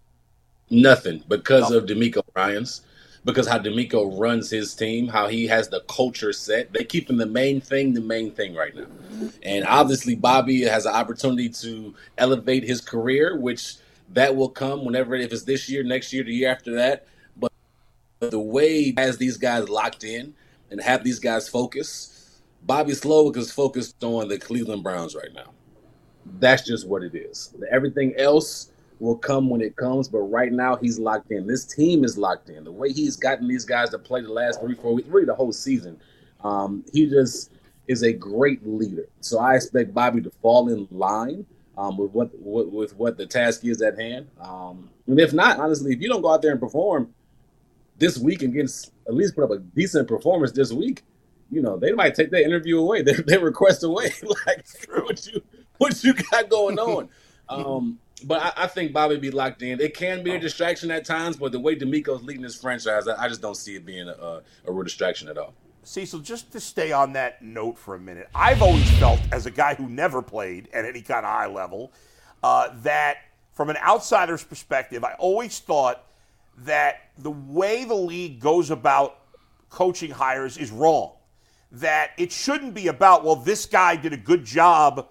Nothing because of DeMeco Ryans because how DeMeco runs his team, how he has the culture set. They're keeping the main thing the main thing right now. And obviously, Bobby has an opportunity to elevate his career, which that will come whenever, if it's this year, next year, the year after that. But the way he has these guys locked in and have these guys focus, Bobby Slowik is focused on the Cleveland Browns right now. That's just what it is. Everything else will come when it comes. But right now, he's locked in. This team is locked in. The way he's gotten these guys to play the last three, four weeks, really the whole season, um, he just is a great leader. So I expect Bobby to fall in line um, with what, what, with what the task is at hand. Um, and if not, honestly, if you don't go out there and perform this week and get at least put up a decent performance this week, you know they might take that interview away, their, their request away. like what you what you got going on. Um, but I, I, think Bobby be locked in. It can be a distraction at times, but the way DeMeco's leading this franchise, I, I just don't see it being a, a, real distraction at all. Cecil, just to stay on that note for a minute, I've always felt, as a guy who never played at any kind of high level, uh, that from an outsider's perspective, I always thought that the way the league goes about coaching hires is wrong. That it shouldn't be about, well, this guy did a good job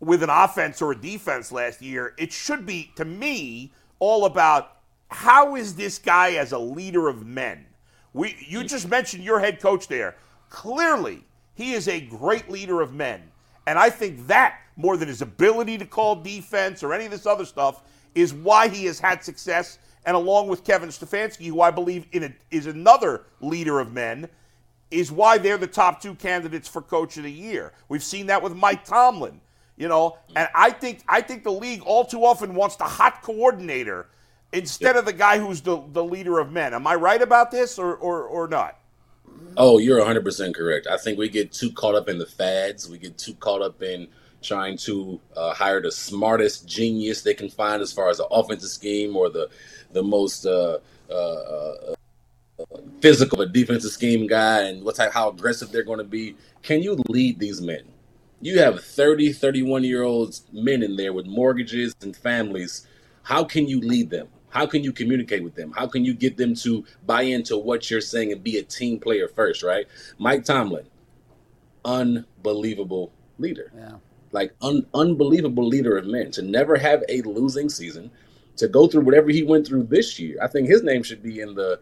with an offense or a defense last year. It should be, to me, all about how is this guy as a leader of men? We, you just mentioned your head coach there. Clearly, he is a great leader of men. And I think that, more than his ability to call defense or any of this other stuff, is why he has had success. And along with Kevin Stefanski, who I believe a, is another leader of men, is why they're the top two candidates for coach of the year. We've seen that with Mike Tomlin. You know, and I think I think the league all too often wants the hot coordinator instead of the guy who's the, the leader of men. Am I right about this or, or, or not? Oh, you're 100% correct. I think we get too caught up in the fads. We get too caught up in trying to uh, hire the smartest genius they can find as far as the offensive scheme or the the most uh, uh, uh physical a defensive scheme guy and what type how aggressive they're going to be. Can you lead these men? you have 30, 31 year olds men in there with mortgages and families. How can you lead them? How can you communicate with them? How can you get them to buy into what you're saying and be a team player first, right? Mike Tomlin, unbelievable leader. Yeah. Like un- unbelievable leader of men to never have a losing season, to go through whatever he went through this year. I think his name should be in the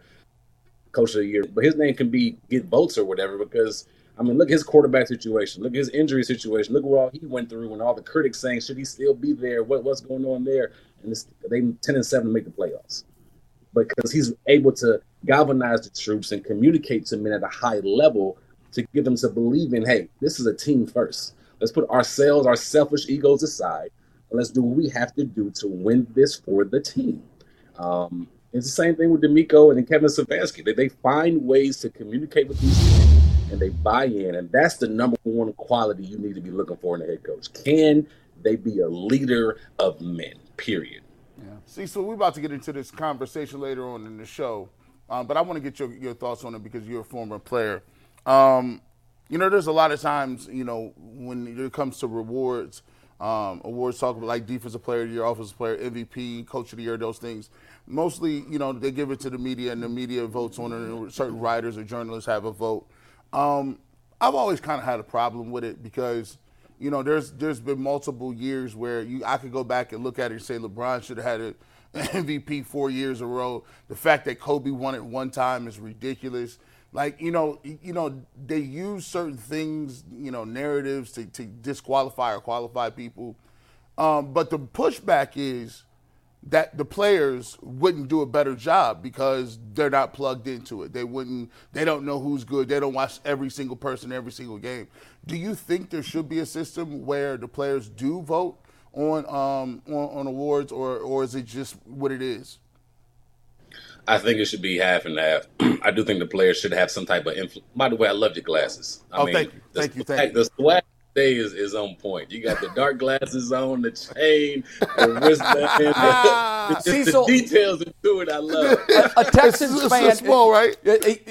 coach of the year, but his name can be get votes or whatever because I mean, look at his quarterback situation. Look at his injury situation. Look what all he went through, and all the critics saying, should he still be there? What, what's going on there? And they ten and seven to make the playoffs because he's able to galvanize the troops and communicate to men at a high level to get them to believe in, hey, this is a team first. Let's put ourselves, our selfish egos aside, and let's do what we have to do to win this for the team. Um, it's the same thing with DeMeco and Kevin Stefanski. They, they find ways to communicate with these kids and they buy in. And that's the number one quality you need to be looking for in a head coach. Can they be a leader of men, period? Yeah. See, so we're about to get into this conversation later on in the show. Um, but I want to get your, your thoughts on it because you're a former player. Um, you know, there's a lot of times, you know, when it comes to rewards, um, awards talk about like defensive player of the year, offensive player, MVP, coach of the year, those things. Mostly, you know, they give it to the media and the media votes on it. And certain writers or journalists have a vote. Um, I've always kind of had a problem with it because, you know, there's there's been multiple years where you I could go back and look at it and say LeBron should have had an MVP four years in a row. The fact that Kobe won it one time is ridiculous like you know you know they use certain things you know narratives to, to disqualify or qualify people um, but the pushback is that the players wouldn't do a better job because they're not plugged into it they wouldn't they don't know who's good they don't watch every single person every single game do you think there should be a system where the players do vote on um, on, on awards or or is it just what it is I think it should be half and half. I do think the players should have some type of influence. By the way, I love your glasses. I oh, mean, thank you, thank you, thank you. The swag day is, is on point. You got the dark glasses on, the chain, the wristband, ah, the, Cecil, the details into it. I love a, a Texans fan. Small, right?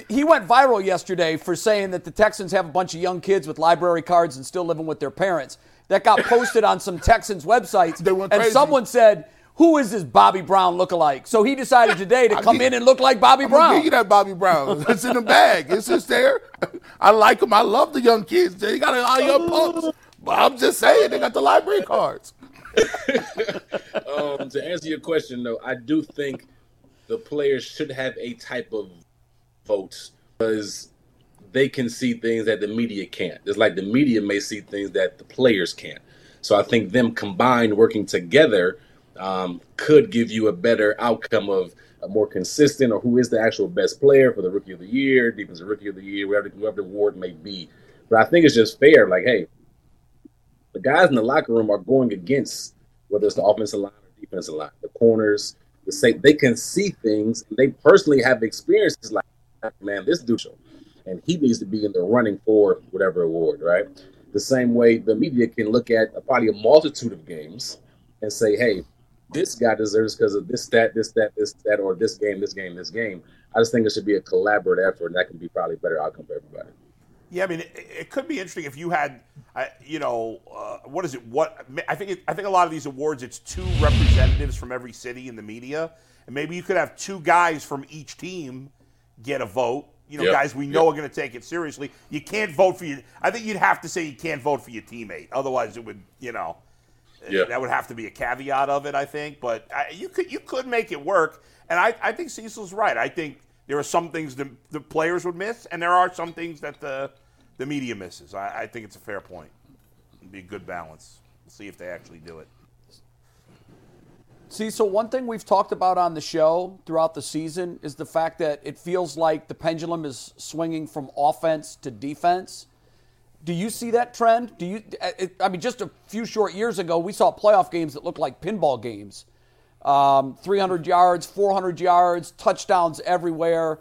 He went viral yesterday for saying that the Texans have a bunch of young kids with library cards and still living with their parents. That got posted on some Texans websites, and someone said who is this Bobby Brown lookalike? So he decided today to come in and look like Bobby I'm Brown. Give you that Bobby Brown. It's in the bag. It's just there. I like him. I love the young kids. They got all lot of young pups. But I'm just saying, they got the library cards. um, to answer your question, though, I do think the players should have a type of votes because they can see things that the media can't. It's like the media may see things that the players can't. So I think them combined working together – um, could give you a better outcome of a more consistent or who is the actual best player for the rookie of the year, defensive rookie of the year, whatever, whatever the award may be. But I think it's just fair. Like, hey, the guys in the locker room are going against whether it's the offensive line or defensive line, the corners, the same. They can see things. And they personally have experiences like, man, this dude, and he needs to be in the running for whatever award, right? The same way the media can look at probably a multitude of games and say, hey, this guy deserves because of this, that, this, that, this, that, or this game, this game, this game. I just think it should be a collaborative effort, and that can be probably a better outcome for everybody. Yeah, I mean, it, it could be interesting if you had, uh, you know, uh, what is it? What I think, it, I think a lot of these awards, it's two representatives from every city in the media, and maybe you could have two guys from each team get a vote. You know, yep. guys we know yep. are going to take it seriously. You can't vote for your. I think you'd have to say you can't vote for your teammate, otherwise it would, you know. Yeah. That would have to be a caveat of it, I think. But I, you could you could make it work. And I, I think Cecil's right. I think there are some things the, the players would miss, and there are some things that the the media misses. I, I think it's a fair point. It'd be a good balance. We'll see if they actually do it. See, so one thing we've talked about on the show throughout the season is the fact that it feels like the pendulum is swinging from offense to defense. Do you see that trend? Do you? I mean, just a few short years ago, we saw playoff games that looked like pinball games. Um, 300 yards, 400 yards, touchdowns everywhere.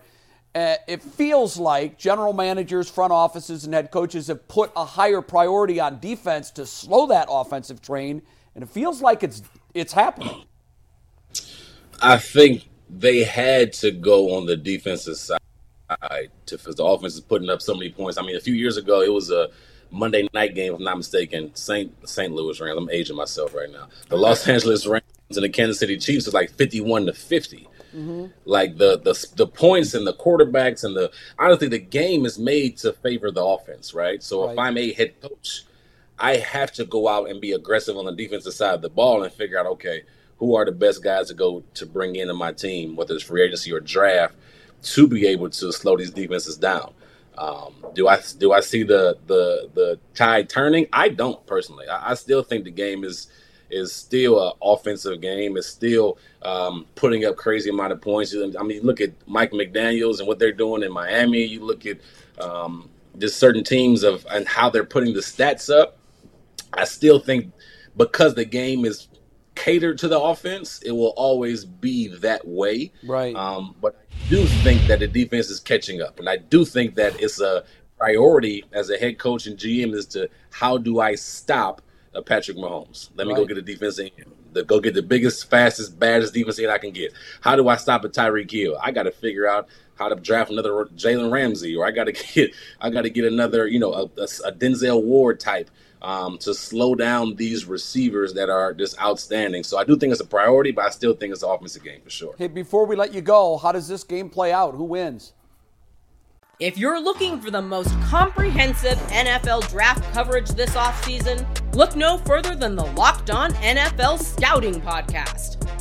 Uh, it feels like general managers, front offices, and head coaches have put a higher priority on defense to slow that offensive train, and it feels like it's it's happening. I think they had to go on the defensive side to because the offense is putting up so many points. I mean, a few years ago, it was a Monday night game, if I'm not mistaken. Saint St. Louis Rams. I'm aging myself right now. The Los Angeles Rams and the Kansas City Chiefs is like 51 to 50. Mm-hmm. Like the, the the points and the quarterbacks and the honestly, the game is made to favor the offense, right? So right. if I'm a head coach, I have to go out and be aggressive on the defensive side of the ball and figure out okay, who are the best guys to go to bring into my team, whether it's free agency or draft to be able to slow these defenses down. Um, do I do I see the the the tide turning? I don't personally. I, I still think the game is is still an offensive game. It's still um, putting up crazy amount of points. I mean, look at Mike McDaniel's and what they're doing in Miami. You look at um, just certain teams of and how they're putting the stats up. I still think because the game is catered to the offense, it will always be that way. Right. Um, but I do think that the defense is catching up, and I do think that it's a priority as a head coach and GM is to how do I stop uh, Patrick Mahomes? Let me go get a defense in. The, go get the biggest, fastest, baddest defense in I can get. How do I stop a Tyreek Hill? I got to figure out how to draft another Jalen Ramsey, or I got to get, I got to get another, you know, a, a, a Denzel Ward type um, to slow down these receivers that are just outstanding. So I do think it's a priority, but I still think it's an offensive game for sure. Hey, before we let you go, how does this game play out? Who wins? If you're looking for the most comprehensive NFL draft coverage this offseason, look no further than the Locked On NFL Scouting Podcast.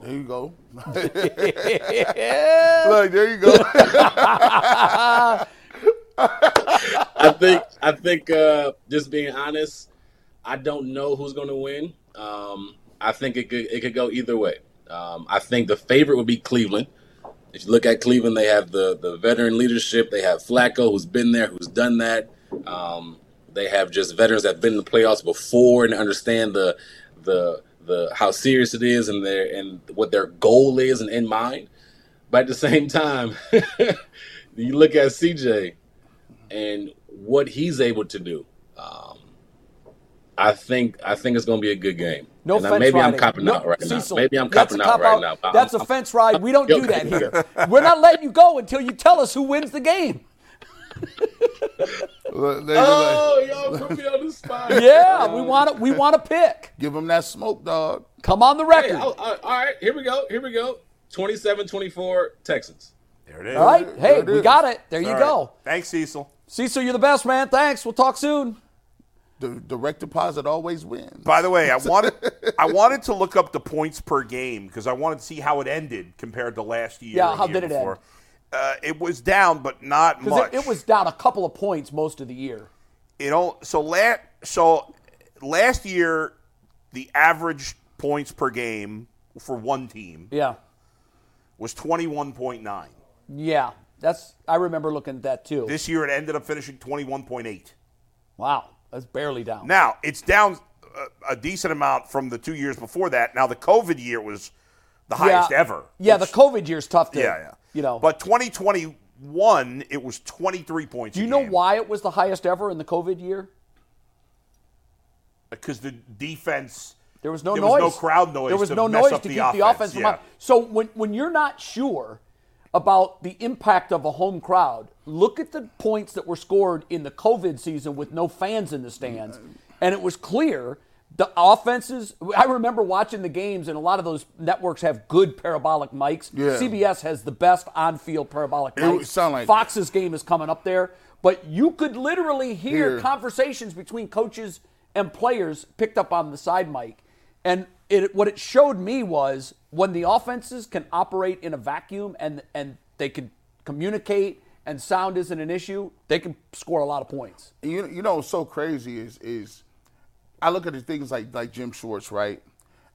There you go. Look, there you go. I think I think uh, just being honest, I don't know who's going to win. Um, I think it could it could go either way. Um, I think the favorite would be Cleveland. If you look at Cleveland, they have the the veteran leadership. They have Flacco, who's been there, who's done that. Um, they have just veterans that have been in the playoffs before and understand the the the how serious it is and their and what their goal is and in mind. But at the same time, you look at CJ and what he's able to do. Um, I think I think it's going to be a good game. No And fence maybe I'm copping No- out right Cecil, now. Maybe I'm copping out right now. That's I'm- a fence ride. We don't do that here. We're not letting you go until you tell us who wins the game. Look, there you go. Oh, y'all put me on the spot. Yeah, we want to. We want to pick. Give them that smoke, dog. Come on the Hey, record. oh, uh, all right, here we go. Here we go. 27-24 Texans. There it is. All right. Hey, we is. got it. There you All go. right. Thanks, Cecil. Cecil, you're the best, man. Thanks. We'll talk soon. The direct deposit always wins. By the way, I wanted I wanted to look up the points per game because I wanted to see how it ended compared to last year. Yeah, how year did it end? Uh, it was down, but not much. it, it was down a couple of points most of the year. you know so last so last year the average points per game for one team Yeah. was 21.9 Yeah. That's. I remember looking at that too. this year it ended up finishing 21.8 wow. That's barely down. now it's down a, a decent amount from the two years before that now the covid year was the highest ever Yeah, which- the COVID year's tough to. yeah yeah You know. but 2021 it was 23 points do you know why it was the highest ever in the COVID year? because the defense There was no there noise. was no crowd noise There was no noise to the keep the offense yeah. out. So when when you're not sure about the impact of a home crowd, look at the points that were scored in the COVID season with no fans in the stands, and it was clear the offenses. I remember watching the games, and a lot of those networks have good parabolic mics. Yeah. CBS has the best on-field parabolic It mics. would sound like- Fox's game is coming up there, but you could literally hear Hear. conversations between coaches and players picked up on the side mic. And it, what it showed me was when the offenses can operate in a vacuum and and they can communicate and sound isn't an issue, they can score a lot of points. you you know what's so crazy is is I look at the things like like Jim Schwartz, right?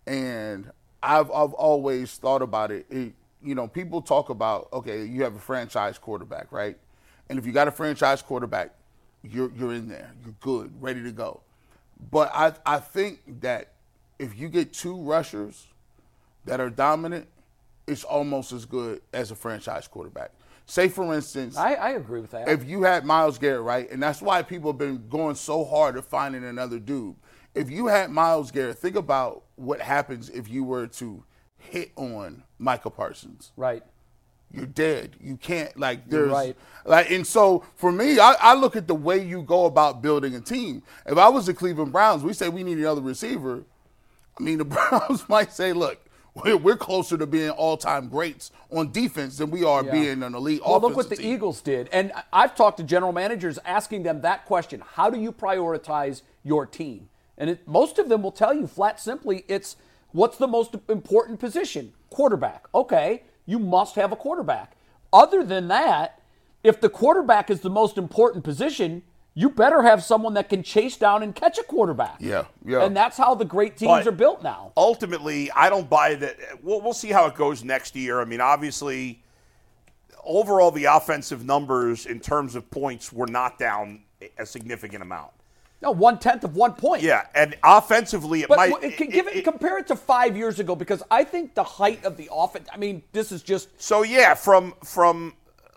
And I've I've always thought about it. it. You know, people talk about okay, you have a franchise quarterback, right? And if you got a franchise quarterback, you're you're in there, you're good, ready to go. But I I think that if you get two rushers that are dominant, it's almost as good as a franchise quarterback. Say for instance, I, I agree with that. if you had Myles Garrett, right, and that's why people have been going so hard at finding another dude. If you had Myles Garrett, think about what happens if you were to hit on Michael Parsons. right. You're dead. You can't like there's right. like and so for me, I, I look at the way you go about building a team. If I was the Cleveland Browns, we say we need another receiver. I mean, the Browns might say, look, we're, we're closer to being all-time greats on defense than we are Yeah. being an elite Well, look what the team. Eagles did. And I've talked to general managers asking them that question How do you prioritize your team? And it, most of them will tell you flat simply it's what's the most important position? Quarterback. Okay, you must have a quarterback. Other than that, if the quarterback is the most important position, you better have someone that can chase down and catch a quarterback. Yeah, yeah. And that's how the great teams But- are built now. ultimately, I don't buy that. We'll, we'll see how it goes next year. I mean, obviously, overall, the offensive numbers in terms of points were not down a significant amount. No, one tenth of one point. Yeah, and offensively, it But might. w- it, give it, compare it to five years ago because I think the height of the offense. I mean, this is just so yeah, from from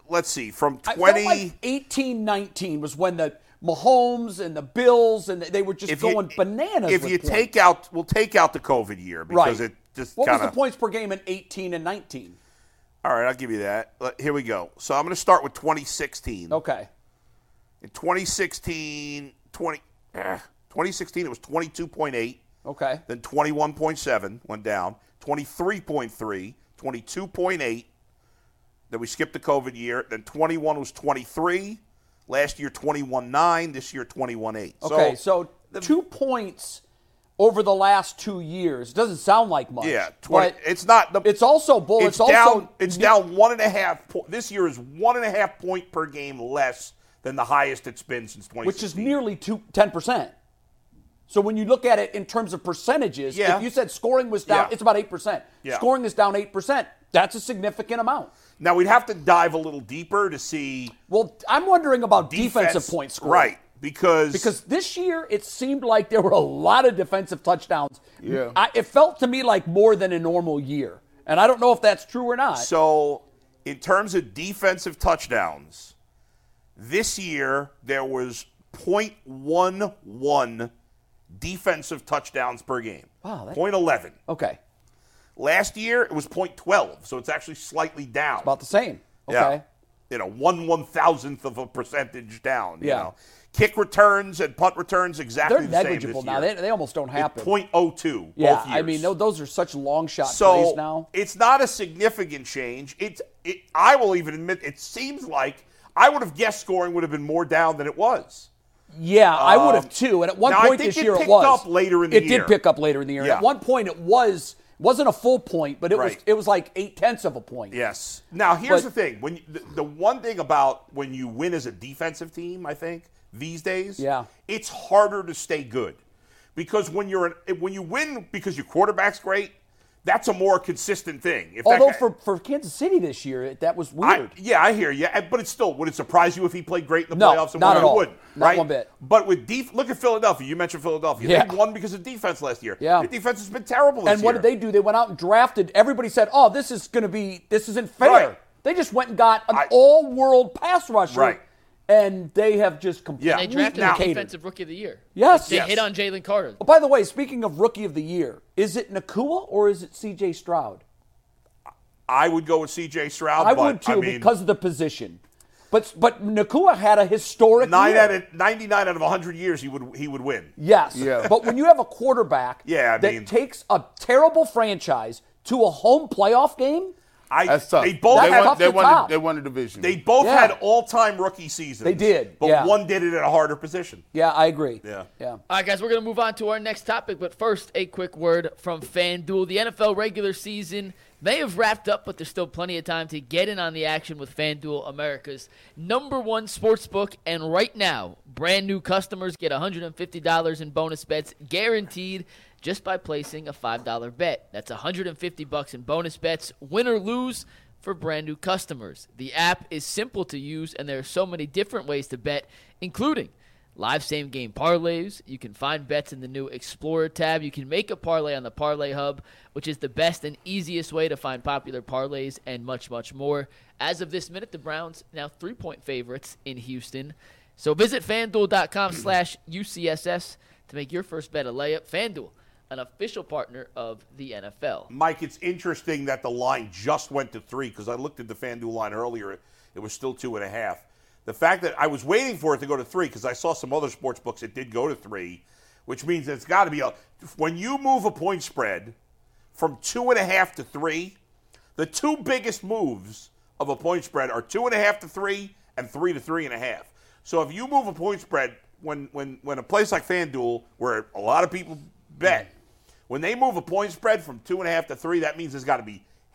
let's see, from twenty. like 18, 19 was when the Mahomes and the Bills and they were just if you- going bananas. If you points. take out, we'll take out the COVID year because right, it just what kind was the points per game in eighteen and nineteen? All right, I'll give you that. Here we go. So I'm going to start with 2016. Okay, In 2016, 20, eh, 2016 it was 22.8. okay, Then 21.7 went down. 23.3, 22.8. Then we skipped the COVID year. Then 21 was 23. Last year 21.9. This year 21.8. okay. So, two points over the last two years It doesn't sound like much. yeah, 20, but it's not the. it's also bull. it's, It's, down. also It's down one and a half. Po- this year is one and a half point per game less than the highest it's been since 2016. which is nearly two, 10%. So when you look at it in terms of percentages, Yeah. if you said scoring was down, Yeah. it's about 8%. Yeah. Scoring is down 8%. That's a significant amount. Now we'd have to dive a little deeper to see Well, I'm wondering about defensive points scored. Right, because Because this year it seemed like there were a lot of defensive touchdowns. Yeah. I, it felt to me like more than a normal year. And I don't know if that's true or not. So, in terms of defensive touchdowns, this year there was 0.11 defensive touchdowns per game. Wow, that- 0.11. okay. Last year it was 0.12, so it's actually slightly down. About the same. Okay. Yeah. You know, one one thousandth of a percentage down. You Yeah. know, kick returns and punt returns exactly They're the same negligible now. They, they almost don't happen. Oh two. yeah, both I mean, tho- those are such long shot So plays now. it's not a significant change. It's it, I will even admit it seems like I would have guessed scoring would have been more down than it was. Yeah, I would have Um, too. And at one point this it year it picked was up later in the it year. did pick up later in the year. Yeah. At one point it was wasn't a full point, but it was it was like eight tenths of a point. Yes. Now here's But- the thing: when you, the, the one thing about when you win as a defensive team, I think these days, Yeah. it's harder to stay good because when you're an, when you win because your quarterback's great, that's a more consistent thing. If Although guy- for, for Kansas City this year, that was I, weird. yeah, I hear you, but it's still would it surprise you if he played great in the No, playoffs and not at all. wouldn't, right? one bit. But with def- look at Philadelphia. You mentioned Philadelphia. Yeah. They won because of defense last year. Yeah. the defense has been terrible. This and what year. did they do? They went out and drafted. Everybody said, "Oh, this is going to be this isn't fair." Right. They just went and got an I- all-world pass rusher, Right. And they have just completely Yeah. They drafted Now- the defensive rookie of the year. Yes. They Yes. hit on Jalen Carter. Oh, by the way, speaking of rookie of the year, is it Nacua or is it C.J. Stroud? I would go with C.J. Stroud. I but, would too I mean, because of the position. But but Nacua had a historic nine year. out of ninety-nine out of hundred years, he would he would win. Yes. Yeah. But when you have a quarterback Yeah, I that mean- takes a terrible franchise to a home playoff game, I That's tough. they both That's they had tough won, they, to won top. the, they won the division. they both Yeah. had all-time rookie seasons. They did, but yeah. one did it at a harder position. yeah, I agree. Yeah. Yeah. All right, guys, we're going to move on to our next topic, but first, a quick word from FanDuel. The NFL regular season may have wrapped up, but there's still plenty of time to get in on the action with FanDuel, America's number one sports book. And right now, brand new customers get $150 in bonus bets guaranteed just by placing a $5 bet. That's 150 bucks in bonus bets, win or lose for brand new customers. The app is simple to use, and there are so many different ways to bet, including live same game parlays. You can find bets in the new Explorer tab. You can make a parlay on the Parlay Hub, which is the best and easiest way to find popular parlays, and much, much more. As of this minute, the Browns now three point favorites in Houston. So visit fanduel.com slash UCSS to make your first bet a layup. Fanduel, an official partner of the NFL. Mike, it's interesting that the line just went to three because I looked at the FanDuel line earlier. It was still two and a half. The fact that I was waiting for it to go to three because I saw some other sports books it did go to three, which means it's got to be a. When you move a point spread from two and a half to three, the two biggest moves of a point spread are two and a half to three and three to three and a half. So if you move a point spread when when when a place like FanDuel, where a lot of people bet, when they move a point spread from two and a half to three, that means there's got to be